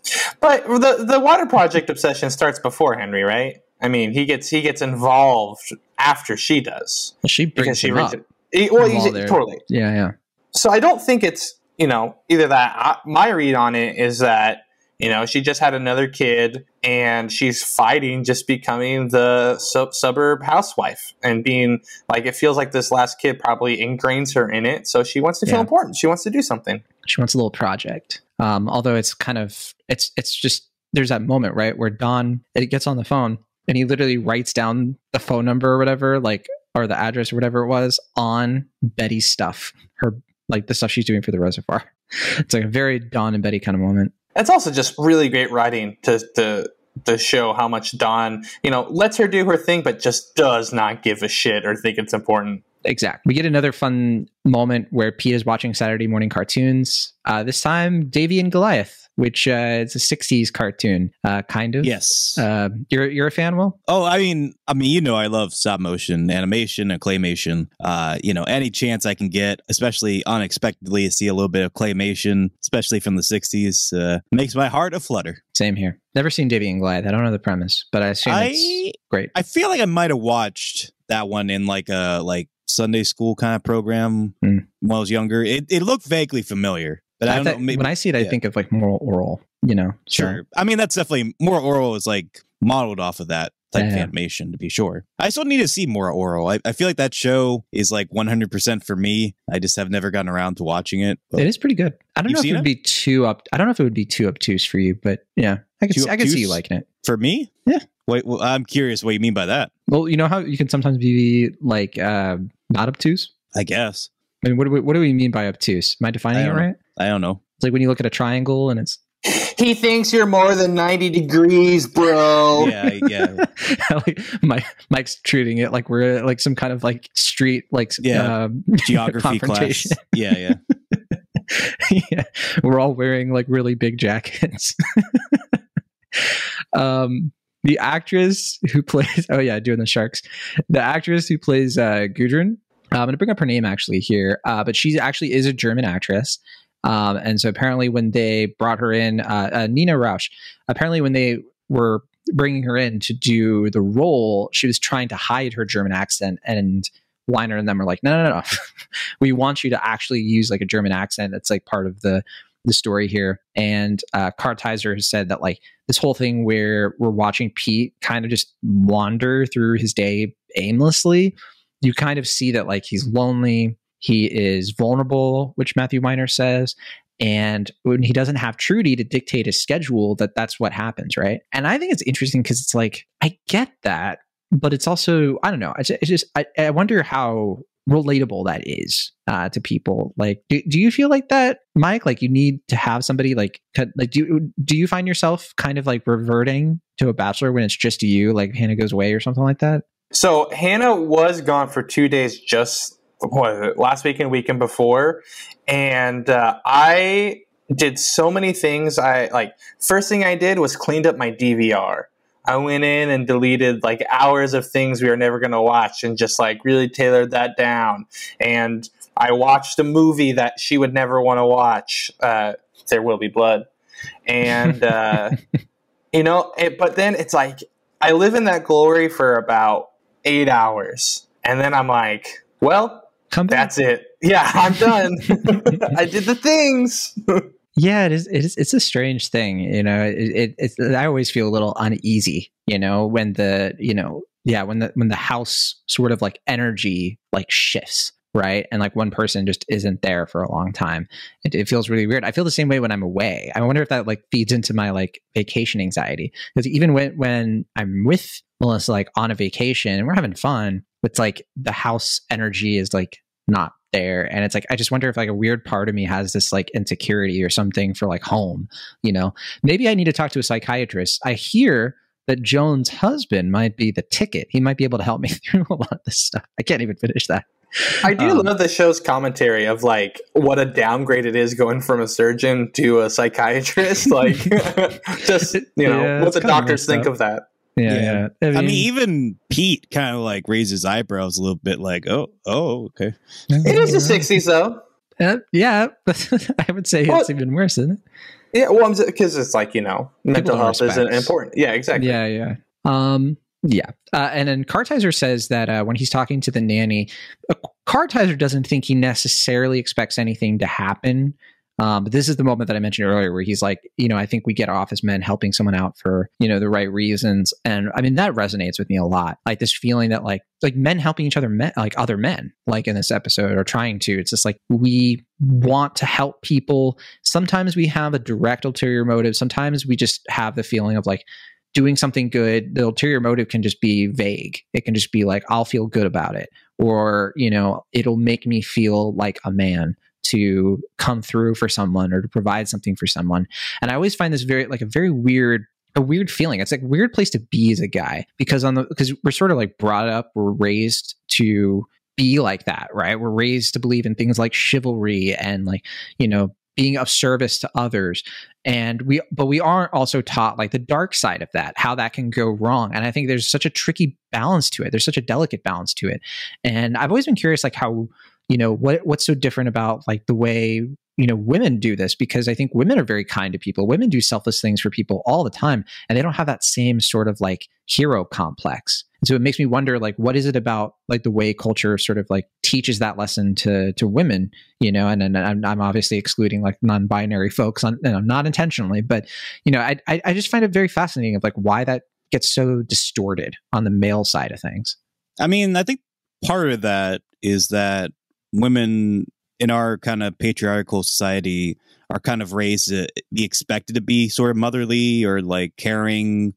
but the the water project obsession starts before henry right i mean he gets he gets involved after she does Well, she brings she him up. it he- well, he's, totally Yeah, yeah. so I don't think it's you know either that. I, my read on it is that you know she just had another kid and she's fighting just becoming the sub- suburb housewife and being like it feels like this last kid probably ingrains her in it. So she wants to feel important. She wants to do something. She wants a little project. Um, although it's kind of it's it's just there's that moment right where Don it gets on the phone and he literally writes down the phone number or whatever like or the address or whatever it was on Betty's stuff. Her like the stuff she's doing for the reservoir. It's like a very Don and Betty kind of moment. It's also just really great writing to to to show how much Don, you know, lets her do her thing, but just does not give a shit or think it's important. Exact. We get another fun moment where Pete is watching Saturday morning cartoons. Uh, this time, Davey and Goliath, which uh, it's a '60s cartoon, uh, kind of. Yes. Uh, you're you're a fan, Will? Oh, I mean, I mean, you know, I love stop motion animation and claymation. Uh, you know, any chance I can get, especially unexpectedly, to see a little bit of claymation, especially from the '60s, uh, makes my heart a flutter. Same here. Never seen Davey and Goliath. I don't know the premise, but I assume I it's great. I feel like I might have watched that one in like a like Sunday school kind of program Hmm. when I was younger. It it looked vaguely familiar, but I, I don't thought- know. Maybe, when I see it, I think of like Moral Orel. You know, so- Sure. I mean, that's definitely Moral Orel is like modeled off of that type of Yeah. animation to be sure. I still need to see Moral Orel. I, I feel like that show is like 100% for me. I just have never gotten around to watching it. It is pretty good. I don't know if it would it? be too up. I don't know if it would be too obtuse for you, but yeah, I could. Too I could see you liking it. for me? Yeah. Wait, well, I'm curious what you mean by that. Well, you know how you can sometimes be like uh, not obtuse. I guess. I mean, what do we, what do we mean by obtuse? Am I defining I it don't know. right? I don't know. It's like when you look at a triangle and it's He thinks you're more than 90 degrees, bro. Yeah, yeah. like Mike, Mike's treating it like we're like some kind of like street like Yeah. um, Geography class. Yeah, yeah. yeah, we're all wearing like really big jackets. um, the actress who plays oh yeah, doing the sharks. The actress who plays uh, Gudrun. uh, I'm going to bring up her name actually here, uh, but she actually is a German actress. Um, and so apparently, when they brought her in, uh, uh, Nina Rausch, apparently when they were bringing her in to do the role, she was trying to hide her German accent, and Weiner and them are like, no, no, no, no. we want you to actually use like a German accent. That's like part of the the story here. And uh, Kartheiser has said that like this whole thing where we're watching Pete kind of just wander through his day aimlessly. You kind of see that like he's lonely, he is vulnerable, which Matthew Weiner says. And when he doesn't have Trudy to dictate his schedule, that that's what happens, right? And I think it's interesting because it's like I get that, but it's also I don't know. It's, it's just I, I wonder how relatable that is uh, to people. Like, do, do you feel like that, Mike? Like you need to have somebody like like do you, do you find yourself kind of like reverting to a bachelor when it's just you, like Hannah goes away or something like that? So Hannah was gone for two days just it, last weekend, weekend before, and uh, I did so many things. I like first thing I did was cleaned up my DVR. I went in and deleted like hours of things we were never going to watch, and just like really tailored that down. And I watched a movie that she would never want to watch. Uh, there will be blood, and uh, you know. It, but then it's like I live in that glory for about eight hours, and then I'm like, well, Come back. that's it. Yeah, I'm done. I did the things. Yeah, it is. It is. It's a strange thing, you know. It, it, it's. I always feel a little uneasy, you know, when the, you know, yeah, when the when the house sort of like energy like shifts, right, and like one person just isn't there for a long time. It, it feels really weird. I feel the same way when I'm away. I wonder if that like feeds into my like vacation anxiety because even when when I'm with Melissa, like on a vacation and we're having fun, it's like the house energy is like not there and it's like i just wonder if like a weird part of me has this like insecurity or something for like home you know maybe i need to talk to a psychiatrist i hear that joan's husband might be the ticket he might be able to help me through a lot of this stuff i can't even finish that I do Um, love the show's commentary of like what a downgrade it is going from a surgeon to a psychiatrist. Like, just you know, Yeah, what the doctors think up. of that. Yeah, Yeah. yeah. I mean, even Pete kind of like raises his eyebrows a little bit, like, "Oh, oh, okay." It is the '60s, though. Uh, yeah i would say Well- it's even worse isn't it Yeah, well, because it's like you know, mental People health is respects. important. Yeah, exactly. Yeah, yeah. Um, yeah. Uh, and then Kartheiser says that uh, when he's talking to the nanny, uh, Kartheiser doesn't think he necessarily expects anything to happen. Um, but this is the moment that I mentioned earlier where he's like, you know, I think we get off as men helping someone out for, you know, the right reasons. And I mean, that resonates with me a lot. Like this feeling that like, like men helping each other, men, like other men, like in this episode or trying to, it's just like, we want to help people. Sometimes we have a direct ulterior motive. Sometimes we just have the feeling of like, doing something good, the ulterior motive can just be vague. It can just be like, I'll feel good about it. Or, you know, it'll make me feel like a man to come through for someone or to provide something for someone. And I always find this very, like a very weird a weird feeling. It's like weird place to be as a guy because on the because we're sort of like brought up, we're raised to be like that, right? We're raised to believe in things like chivalry and like, you know, being of service to others. And we but we aren't also taught like the dark side of that, how that can go wrong. And I think there's such a tricky balance to it. There's such a delicate balance to it. And I've always been curious like how you know what what's so different about like the way you know women do this? Because i think women are very kind to people. Women do selfless things for people all the time and they don't have that same sort of like hero complex. And so it makes me wonder like what is it about like the way culture sort of like teaches that lesson to to women you know? And, and I'm, I'm obviously excluding like non-binary folks on you know, not intentionally but you know I, I i just find it very fascinating of like why that gets so distorted on the male side of things. I mean i think part of that is that women in our kind of patriarchal society are kind of raised to be expected to be sort of motherly or like caring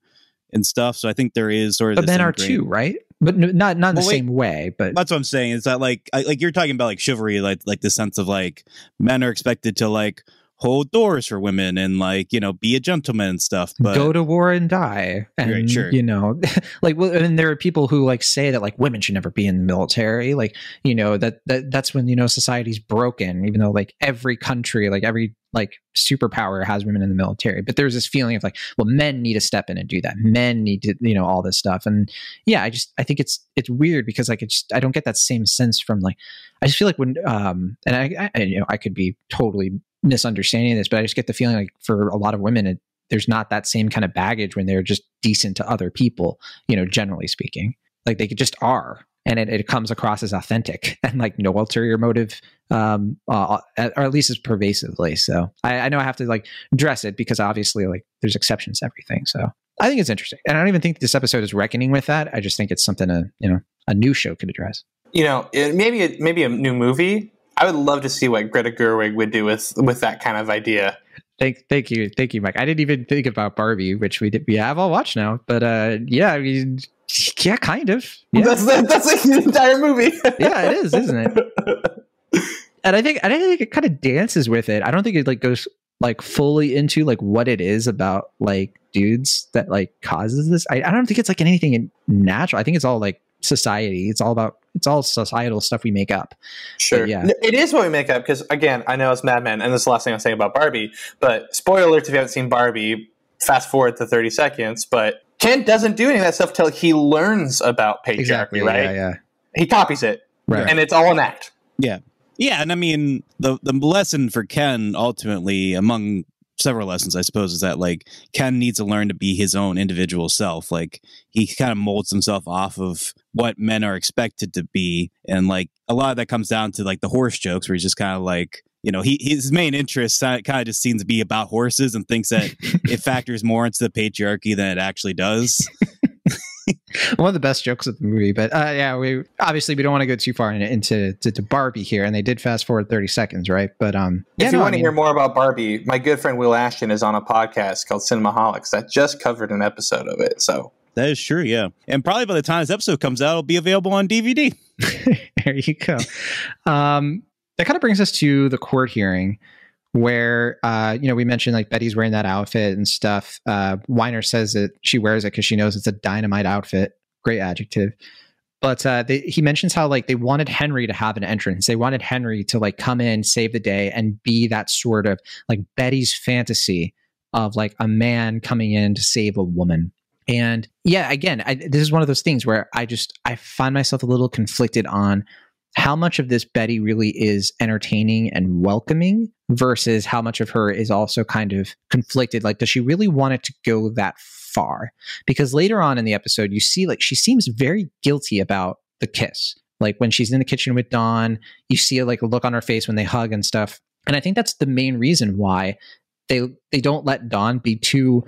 and stuff. So I think there is sort of. But men are too, right? But not not in Well, the wait. same way. But That's what I'm saying. Is that like I, like you're talking about like chivalry, like like the sense of like men are expected to like hold doors for women and like you know be a gentleman and stuff. But go to war and die and Right, sure. you know like well, and there are people who like say that like women should never be in the military like you know that, that that's when you know society's broken even though like every country like every like superpower has women in the military but there's this feeling of like well men need to step in and do that men need to you know all this stuff and yeah i just i think it's it's weird because like it's i don't get that same sense from like i just feel like when um and i, I you know i could be totally misunderstanding this but i just get the feeling like for a lot of women it, there's not that same kind of baggage when they're just decent to other people you know generally speaking. Like they just are. And it, it comes across as authentic and like no ulterior motive um uh, or at least as pervasively. So I, I know i have to like dress it because obviously like there's exceptions to everything. So i think it's interesting. And i don't even think this episode is reckoning with that. I just think it's something a you know a new show could address. You know, it, maybe a, maybe a new movie. I would love to see what Greta Gerwig would do with with that kind of idea. Thank, thank you, thank you, Mike. I didn't even think about Barbie, which we did, we have all watched now. But uh, yeah, I mean, yeah, kind of. Yeah, That's that's like the entire movie. yeah, it is, isn't it? And I think, I think it kind of dances with it. I don't think it like goes like fully into like what it is about like dudes that like causes this. I, I don't think it's like anything natural. I think it's all like society. It's all about it's all societal stuff we make up. Sure. But yeah. It is what we make up because, again, I know it's Mad Men, and this is the last thing I'm saying about Barbie, but spoiler alert if you haven't seen Barbie, fast forward to 30 seconds, but Ken doesn't do any of that stuff till he learns about patriarchy, Exactly. right? Yeah, yeah. He copies it, Right. and it's all an act. Yeah. Yeah, and I mean the the lesson for Ken ultimately among several lessons I suppose is that like Ken needs to learn to be his own individual self. Like he kind of molds himself off of what men are expected to be and like a lot of that comes down to like the horse jokes where he's just kind of like you know, he his main interest kind of just seems to be about horses and thinks that it factors more into the patriarchy than it actually does. one of the best jokes of the movie. But uh, yeah, we obviously we don't want to go too far in, into to, to Barbie here, and they did fast forward thirty seconds, right? But um, yeah, if you no, want I to hear more about Barbie, my good friend Will Ashton is on a podcast called Cinemaholics that just covered an episode of it. So That is true, yeah. And probably by the time this episode comes out, it'll be available on DVD. there you go. Um, that kind of brings us to the court hearing where uh, you know we mentioned like Betty's wearing that outfit and stuff. Uh, Weiner says that she wears it because she knows it's a dynamite outfit. Great adjective. But uh, they, he mentions how like they wanted Henry to have an entrance. They wanted Henry to like come in, save the day, and be that sort of like Betty's fantasy of like a man coming in to save a woman. And yeah, again, I, this is one of those things where I just I find myself a little conflicted on how much of this Betty really is entertaining and welcoming versus how much of her is also kind of conflicted. Like, does she really want it to go that far? Because later on in the episode, you see like she seems very guilty about the kiss. Like when she's in the kitchen with Don, you see like a look on her face when they hug and stuff. And I think that's the main reason why they they don't let Don be too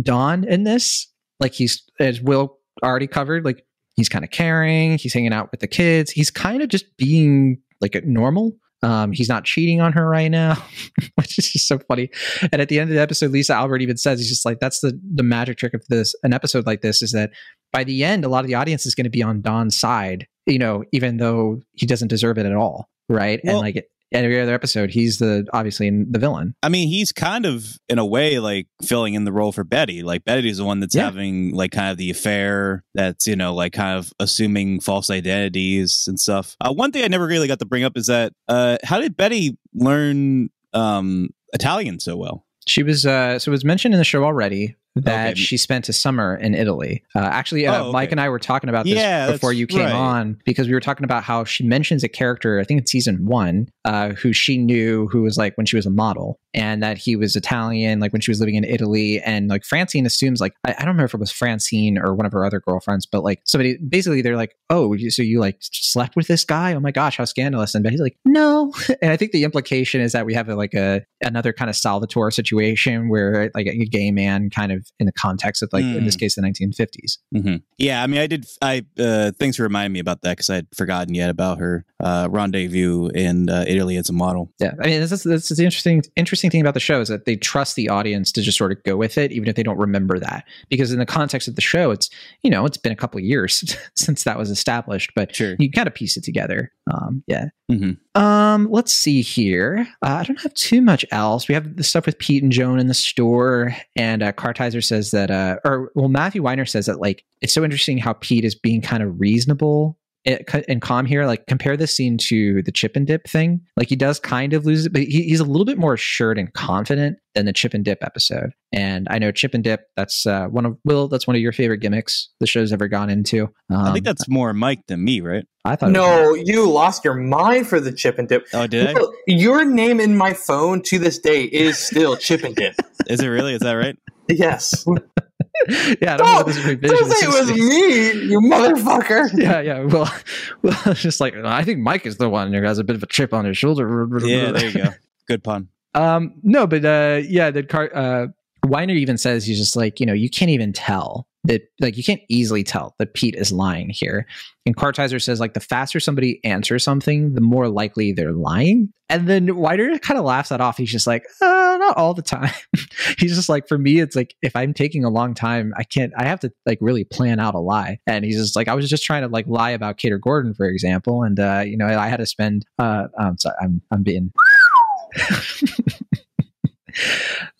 Don in this. Like he's as Will already covered, like he's kind of caring, he's hanging out with the kids, he's kind of just being like a normal. Um, he's not cheating on her right now, which is just so funny. And at the end of the episode, Lisa Albert even says, he's just like, that's the, the magic trick of this, an episode like this is that by the end, a lot of the audience is going to be on Don's side, you know, even though he doesn't deserve it at all. Right. Well- and like every other episode, he's the obviously the villain. I mean, he's kind of in a way like filling in the role for Betty. Like Betty's the one that's Yeah. having like kind of the affair that's, you know, like kind of assuming false identities and stuff. Uh, one thing I never really got to bring up is that uh how did Betty learn um Italian so well? She was uh so it was mentioned in the show already that Okay. she spent a summer in Italy. Uh, actually, uh, Oh, okay. Mike and I were talking about this Yeah, before you came right. on because we were talking about how she mentions a character, I think it's season one, uh, who she knew who was like when she was a model and that he was Italian, like when she was living in Italy. And like Francine assumes, like, I, I don't remember if it was Francine or one of her other girlfriends, but like somebody basically they're like, oh, so you like slept with this guy? Oh my gosh, how scandalous. And he's like, no. and I think the implication is that we have a, like a another kind of Salvatore situation where like a gay man kind of in the context of like in this Mm. case the 1950s. hmm Yeah, I mean, I did. I uh, thanks for reminding me about that because I'd forgotten yet about her uh, rendezvous in uh, Italy as a model. Yeah, I mean, this is, this is the interesting interesting thing about the show is that they trust the audience to just sort of go with it, even if they don't remember that. Because in the context of the show, it's you know it's been a couple of years since that was established, but Sure. you kind of piece it together. Um, yeah. hmm Um, let's see here. Uh, I don't have too much else. We have the stuff with Pete and Joan in the store, and uh, Kartheiser says that, uh, or well, Matthew Weiner says that like it's so interesting how Pete is being kind of reasonable and calm here. Like compare this scene to the Chip and Dip thing. Like he does kind of lose it, but he, he's a little bit more assured and confident than the Chip and Dip episode. And I know Chip and Dip. That's uh, one of Will. That's one of your favorite gimmicks the show's ever gone into. Um, I think that's more Mike than me, right? I thought. it was- No, you lost your mind for the chip and dip. Oh, did I? Your name in my phone to this day is still chip and dip. Is it really? Is that right? Yes. yeah, I don't know Don't, what this revision don't say it was me, you motherfucker. yeah, yeah. Well, well, it's just like I think Mike is the one who has a bit of a chip on his shoulder. Yeah, there you go. Good pun. Um, no, but uh, yeah, the car. Uh, Weiner even says he's just like you know you can't even tell that like you can't easily tell that Pete is lying here. And Kartheiser says like the faster somebody answers something, the more likely they're lying. And then Weiner kind of laughs that off. He's just like, uh, not all the time. he's just like, for me, it's like if I'm taking a long time, I can't. I have to like really plan out a lie. And he's just like, I was just trying to like lie about Cater Gordon, for example, and uh, you know I had to spend. Uh, I'm sorry, I'm I'm being.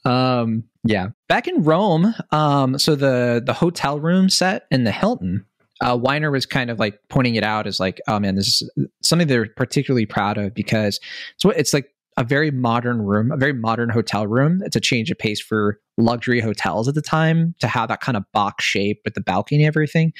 um yeah. Back in rome um so the the hotel room set in the hilton uh weiner was kind of like pointing it out as like oh man this is something they're particularly proud of because it's what it's like a very modern room a very modern hotel room. It's a change of pace for luxury hotels at the time to have that kind of box shape with the balcony and everything.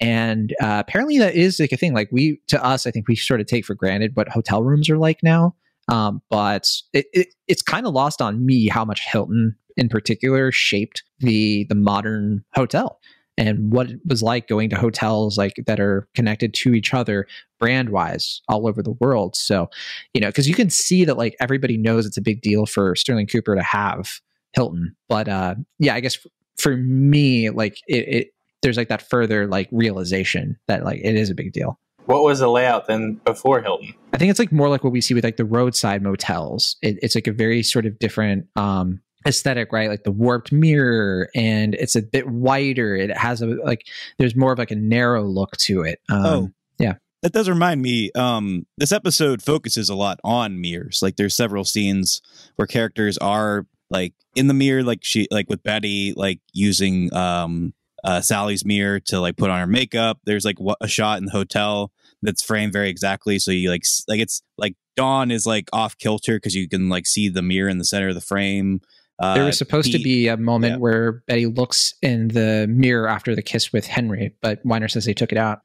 And uh, apparently that is like a thing. Like we to us i think we sort of take for granted what hotel rooms are like now um, but it, it, it's kind of lost on me how much Hilton, in particular, shaped the the modern hotel and what it was like going to hotels like that are connected to each other brand wise all over the world. So, you know, because you can see that like everybody knows it's a big deal for Sterling Cooper to have Hilton, but uh, yeah, I guess f- for me, like it, it there's like that further like realization that like it is a big deal. What was the layout then before Hilton? I think it's like more like what we see with like the roadside motels. It, it's like a very sort of different um aesthetic, right? Like the warped mirror, and it's a bit wider. It has a like there's more of like a narrow look to it. Um, Oh. yeah. That does remind me. Um, this episode focuses a lot on mirrors. Like, there's several scenes where characters are like in the mirror, like she, like with Betty, like using um, uh, Sally's mirror to like put on her makeup. There's like a shot in the hotel that's framed very exactly, so you like like it's like Don is like off kilter because you can like see the mirror in the center of the frame. Uh, there was supposed to be a moment yeah. where Betty looks in the mirror after the kiss with Henry, but Weiner says they took it out.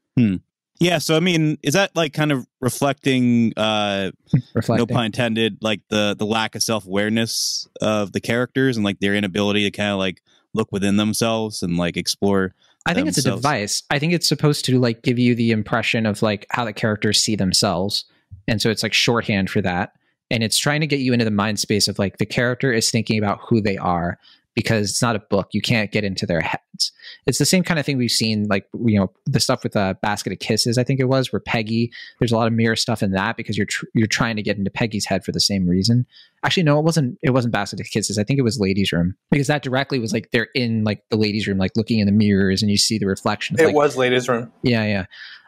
Yeah, so I mean, is that like kind of reflecting uh Reflecting. no pun intended, like the the lack of self awareness of the characters and like their inability to kind of like look within themselves and like explore. I think it's a device. I think it's supposed to like give you the impression of like how the characters see themselves. And so it's like shorthand for that. And it's trying to get you into the mind space of like the character is thinking about who they are, because it's not a book. You can't get into their heads. It's the same kind of thing we've seen, like you know, the stuff with a uh, basket of kisses. I think it was where Peggy. There's a lot of mirror stuff in that because you're tr- you're trying to get into Peggy's head for the same reason. Actually, no, it wasn't. It wasn't basket of kisses. I think it was ladies' room because that directly was like they're in like the ladies' room, like looking in the mirrors, and you see the reflection. It like, was ladies' room. Yeah, yeah.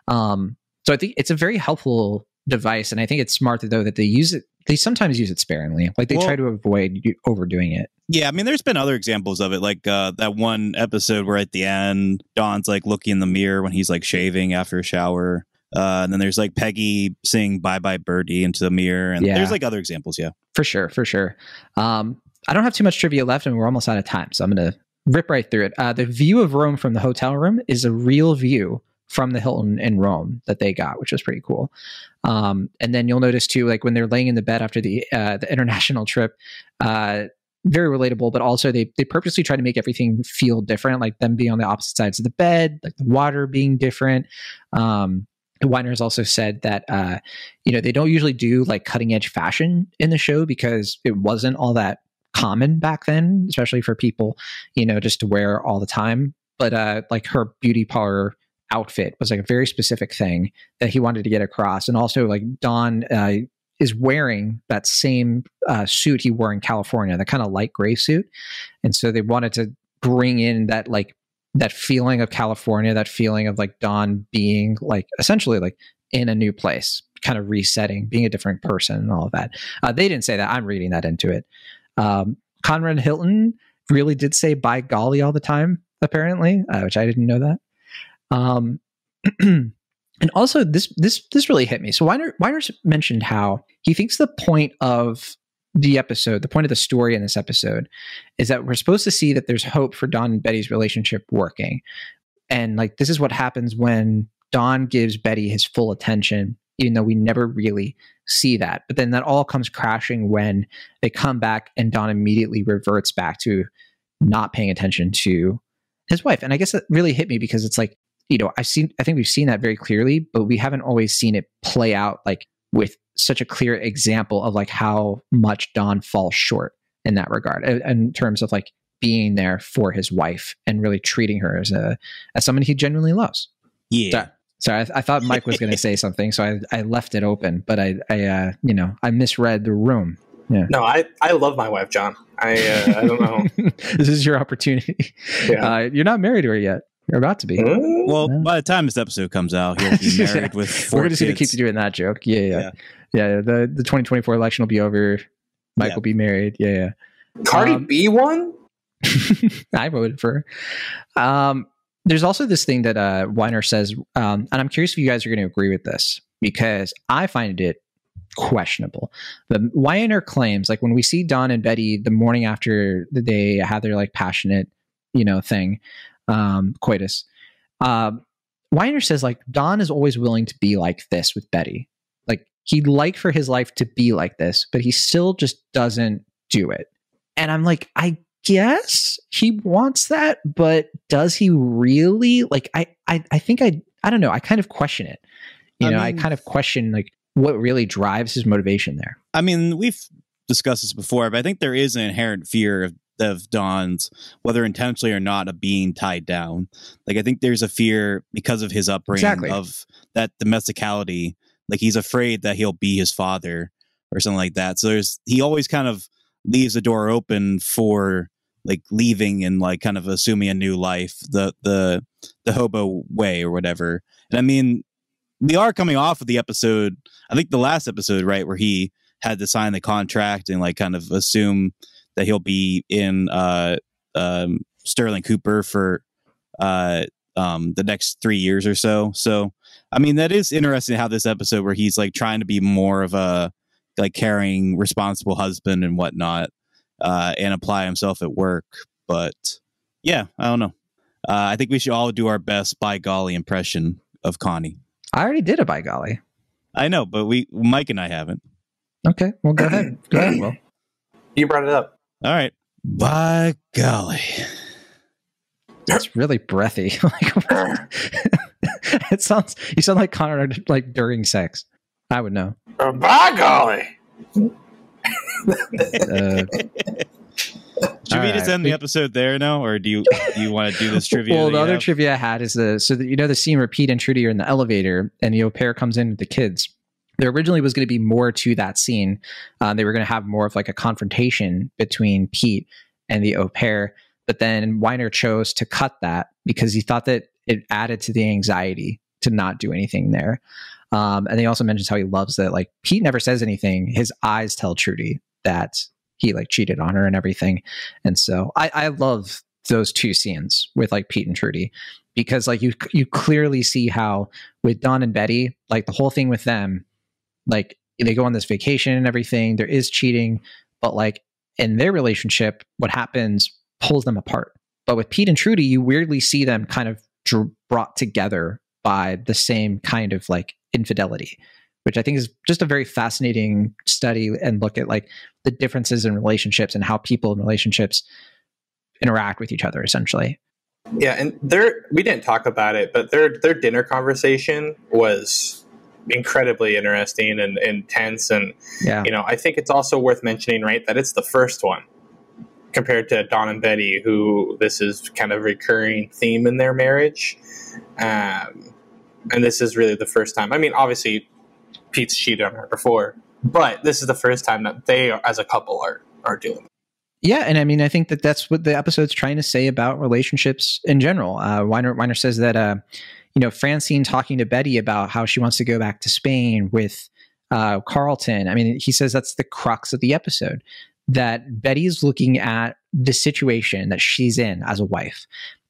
Um, so I think it's a very helpful device, and I think it's smart though that they use it. They sometimes use it sparingly, like they Well- try to avoid overdoing it. Yeah, I mean, there's been other examples of it, like uh, that one episode where at the end, Don's like looking in the mirror when he's like shaving after a shower. Uh, and then there's like Peggy saying "Bye bye Birdie" into the mirror, and Yeah. there's like other examples. Yeah, For sure, for sure. Um, I don't have too much trivia left, and we're almost out of time, so I'm going to rip right through it. Uh, the view of Rome from the hotel room is a real view from the Hilton in Rome that they got, which was pretty cool. Um, and then you'll notice too, like when they're laying in the bed after the uh, the international trip, uh, very relatable. But also they they purposely try to make everything feel different, like them being on the opposite sides of the bed, like the water being different. Um, Weiner has also said that uh, you know they don't usually do like cutting edge fashion in the show because it wasn't all that common back then, especially for people you know just to wear all the time. But uh, like her beauty parlor outfit was like a very specific thing that he wanted to get across, and also like Don uh, is wearing that same uh, suit he wore in California, the kind of light gray suit, and so they wanted to bring in that like that feeling of California, that feeling of like Don being like essentially like in a new place, kind of resetting, being a different person, and all of that. Uh, they didn't say that. I'm reading that into it. Um, Conrad Hilton really did say "by golly" all the time, apparently, uh, which I didn't know that. Um, and also, this this this really hit me. So Weiner Weiner mentioned how he thinks the point of the episode, the point of the story in this episode, is that we're supposed to see that there's hope for Don and Betty's relationship working, and like this is what happens when Don gives Betty his full attention, even though we never really see that. But then that all comes crashing when they come back and Don immediately reverts back to not paying attention to his wife. And I guess that really hit me because it's like, you know, I've seen, I think we've seen that very clearly, but we haven't always seen it play out like with such a clear example of like how much Don falls short in that regard, in- in terms of like being there for his wife and really treating her as a, as someone he genuinely loves. yeah. Sorry, sorry I, I thought Mike was going to say something, so I, I left it open, but I, I, uh, you know, I misread the room. Yeah. No, I, I love my wife, Jon. I uh, I don't know. this is your opportunity. Yeah. Uh, you're not married to her yet. You're about to be. Well, Yeah. by the time this episode comes out, he'll be married with four We're just going to keep kids. doing that joke. Yeah, yeah, yeah. the the 2024 election will be over. Mike Yeah. will be married. Yeah, yeah. Cardi Um, B won. I voted for her. Um, there's also this thing that uh, Weiner says, um, and I'm curious if you guys are going to agree with this because I find it questionable. The Weiner claims, like when we see Don and Betty the morning after they have their like passionate, you know, thing, um, coitus. Um, Weiner says like Don is always willing to be like this with Betty. Like he'd like for his life to be like this, but he still just doesn't do it. And I'm like, I guess he wants that, but does he really? Like, I, I, I think I, I don't know. I kind of question it. You I know, I kind of question like what really drives his motivation there. I mean, we've discussed this before, but I think there is an inherent fear of, of Don's, whether intentionally or not, of being tied down. Like I think there's a fear because of his upbringing Exactly. of that domesticality. Like he's afraid that he'll be his father or something like that. So there's he always kind of leaves the door open for like leaving and like kind of assuming a new life, the the the hobo way or whatever. And I mean, we are coming off of the episode. I think the last episode, right, where he had to sign the contract and like kind of assume that he'll be in uh, um, Sterling Cooper for uh, um, the next three years or so. So, I mean, that is interesting how this episode where he's like trying to be more of a like caring, responsible husband and whatnot, uh, and apply himself at work. But yeah, I don't know. Uh, I think we should all do our best by golly impression of Connie. I already did a by golly. I know, but we Mike and I haven't. Okay, well, go ahead. Go ahead, Will. You brought it up. All right. By golly. It's really breathy. like, it sounds. You sound like Conrad like during sex. I would know. Uh, by golly. Uh, All Should we All just right. end the episode there now, or do you do you want to do this trivia? Well, the other have? trivia I had is the so that you know the scene where Pete and Trudy are in the elevator and the au pair comes in with the kids. There originally was going to be more to that scene. Uh, they were going to have more of like a confrontation between Pete and the au pair, but then Weiner chose to cut that because he thought that it added to the anxiety to not do anything there. Um, and he also mentions how he loves that like Pete never says anything. His eyes tell Trudy that he like cheated on her and everything. And so I, I love those two scenes with like Pete and Trudy because like you you clearly see how with Don and Betty, like the whole thing with them, like they go on this vacation and everything. There is cheating, but like in their relationship, what happens pulls them apart. But with Pete and Trudy, you weirdly see them kind of dr- brought together by the same kind of like infidelity, which I think is just a very fascinating study and look at like the differences in relationships and how people in relationships interact with each other essentially. Yeah, and their we didn't talk about it, but their their dinner conversation was incredibly interesting and intense and Yeah. you know, I think it's also worth mentioning, right, that it's the first one compared to Don and Betty, who this is kind of recurring theme in their marriage. Um, and this is really the first time. I mean, obviously, Pete's cheated on her before, but this is the first time that they, as a couple, are are doing. Yeah, and I mean, I think that that's what the episode's trying to say about relationships in general. Uh, Weiner, Weiner says that, uh, you know, Francine talking to Betty about how she wants to go back to Spain with uh, Carlton. I mean, he says that's the crux of the episode that Betty's looking at the situation that she's in as a wife,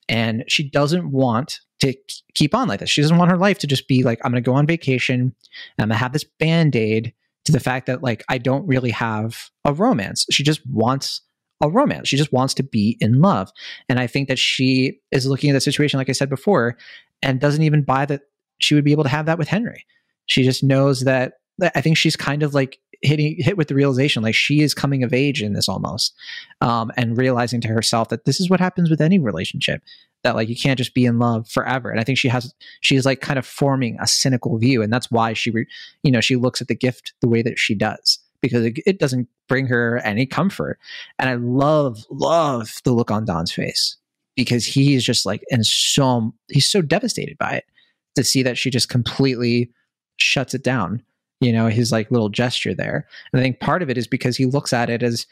and she doesn't want to keep on like this. She doesn't want her life to just be like, I'm going to go on vacation, I'm going to have this band aid to the fact that like I don't really have a romance. She just wants a romance. She just wants to be in love. And I think that she is looking at the situation, like I said before, and doesn't even buy that she would be able to have that with Henry. She just knows that I think she's kind of like hitting hit with the realization like she is coming of age in this almost um, and realizing to herself that this is what happens with any relationship that like you can't just be in love forever. And i think she has she's like kind of forming a cynical view and that's why she re, you know she looks at the gift the way that she does because it, it doesn't bring her any comfort. And i love love the look on don's face because he is just like and so he's so devastated by it to see that she just completely shuts it down you know his like little gesture there. And i think part of it is because he looks at it as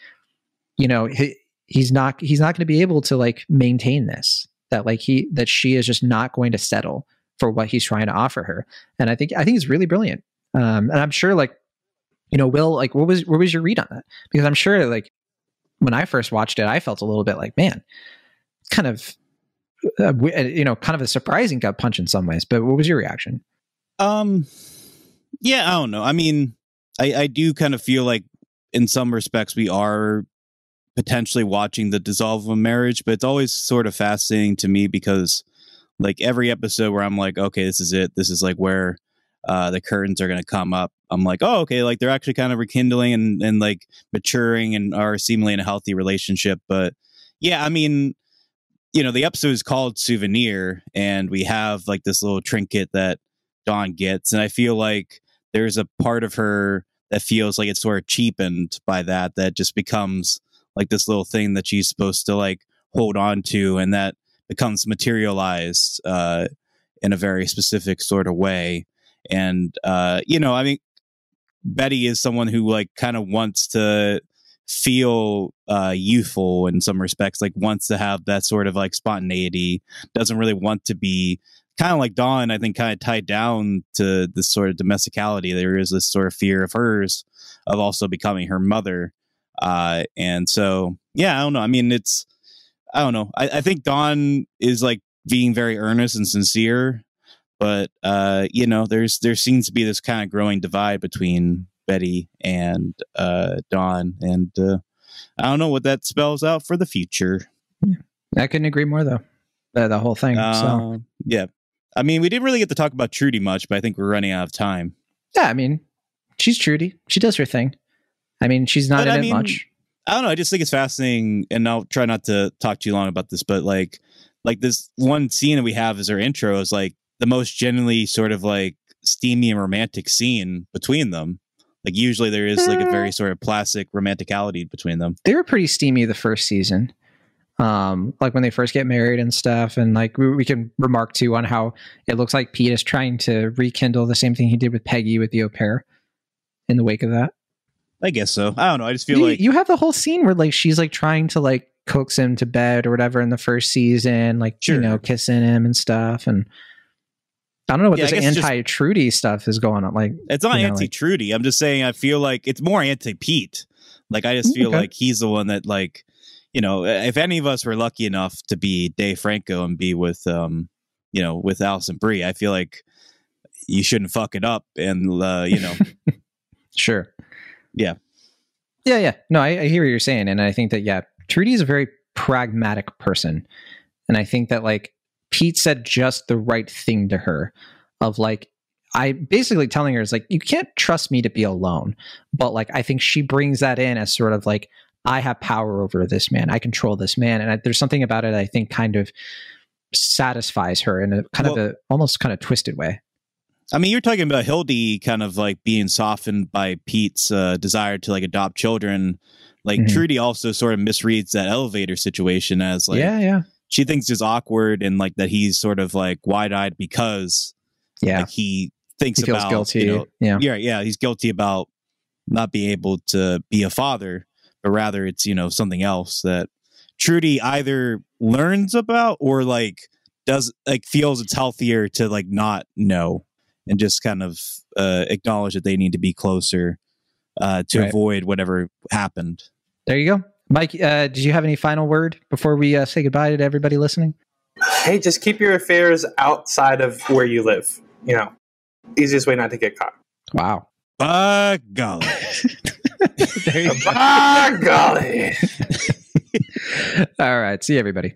you know he, he's not he's not going to be able to like maintain this that like he that she is just not going to settle for what he's trying to offer her. And i think i think it's really brilliant. Um and i'm sure like you know will like what was what was your read on that? Because i'm sure like when i first watched it i felt a little bit like man kind of uh, uh, you know kind of a surprising gut punch in some ways but what was your reaction Um, yeah, I don't know. I mean, I I do kind of feel like in some respects we are potentially watching the dissolve of a marriage, but it's always sort of fascinating to me because like every episode where I'm like, okay, this is it. This is like where uh the curtains are going to come up. I'm like, oh, okay, like they're actually kind of rekindling and and like maturing and are seemingly in a healthy relationship. But yeah, I mean, you know, the episode is called Souvenir, and we have like this little trinket that Don gets, and I feel like there's a part of her that feels like it's sort of cheapened by that, that just becomes like this little thing that she's supposed to like hold on to, and that becomes materialized uh, in a very specific sort of way. And uh, you know, I mean, Betty is someone who like kind of wants to feel uh youthful in some respects like wants to have that sort of like spontaneity doesn't really want to be kind of like Don, I think, kind of tied down to this sort of domesticality. There is this sort of fear of hers of also becoming her mother. Uh, and so, yeah, I don't know. I mean, it's, I don't know. I, I think Don is like being very earnest and sincere, but, uh, you know, there's, there seems to be this kind of growing divide between Betty and, uh, Don. And, uh, I don't know what that spells out for the future. i couldn't agree more though the, the whole thing so Uh, yeah. I mean, we didn't really get to talk about Trudy much, but I think we're running out of time. yeah i mean she's trudy she does her thing i mean she's not But, in I it much I don't know. I just think it's fascinating, and I'll try not to talk too long about this, but like, like this one scene that we have as our intro is like the most genuinely sort of like steamy and romantic scene between them. Like usually there is like a very sort of plastic romanticality between them. they were pretty steamy the first season Um, like when they first get married and stuff, and like we, we can remark too on how it looks like Pete is trying to rekindle the same thing he did with Peggy with the au pair in the wake of that. I guess so. I don't know. I just feel you, like you have the whole scene where like she's like trying to like coax him to bed or whatever in the first season, like you know, kissing him and stuff. And I don't know what Yeah, this anti Trudy stuff is going on. Like it's not you know, anti like-. I'm just saying I feel like it's more anti Pete. Like I just feel Okay. like he's the one that like you know if any of us were lucky enough to be Dave Franco and be with um you know with Alison Brie, I feel like you shouldn't fuck it up and uh, you know Sure. Yeah. Yeah, yeah. No, I, I hear what you're saying. And I think that, yeah, Trudy is a very pragmatic person. And I think that, like, Pete said just the right thing to her of, like, I basically telling her is like, you can't trust me to be alone. But, like, I think she brings that in as sort of like, I have power over this man. I control this man. And I, there's something about it I think kind of satisfies her in a kind of Well- a almost kind of twisted way. I mean, you're talking about Hildy kind of like being softened by Pete's uh, desire to like adopt children. Like Mhm. Trudy also sort of misreads that elevator situation as like yeah, yeah. She thinks it's awkward and like that he's sort of like wide eyed because Yeah. like he thinks he feels about guilty. You know, yeah. yeah, yeah, he's guilty about not being able to be a father, but rather it's you know something else that Trudy either learns about or like does like feels it's healthier to like not know and just kind of uh, acknowledge that they need to be closer uh, to Right. avoid whatever happened. There you go. Mike, uh, did you have any final word before we uh, say goodbye to everybody listening? Hey, just keep your affairs outside of where you live. You know, easiest way not to get caught. Wow. By golly. there you go. By golly. All right. See you, everybody.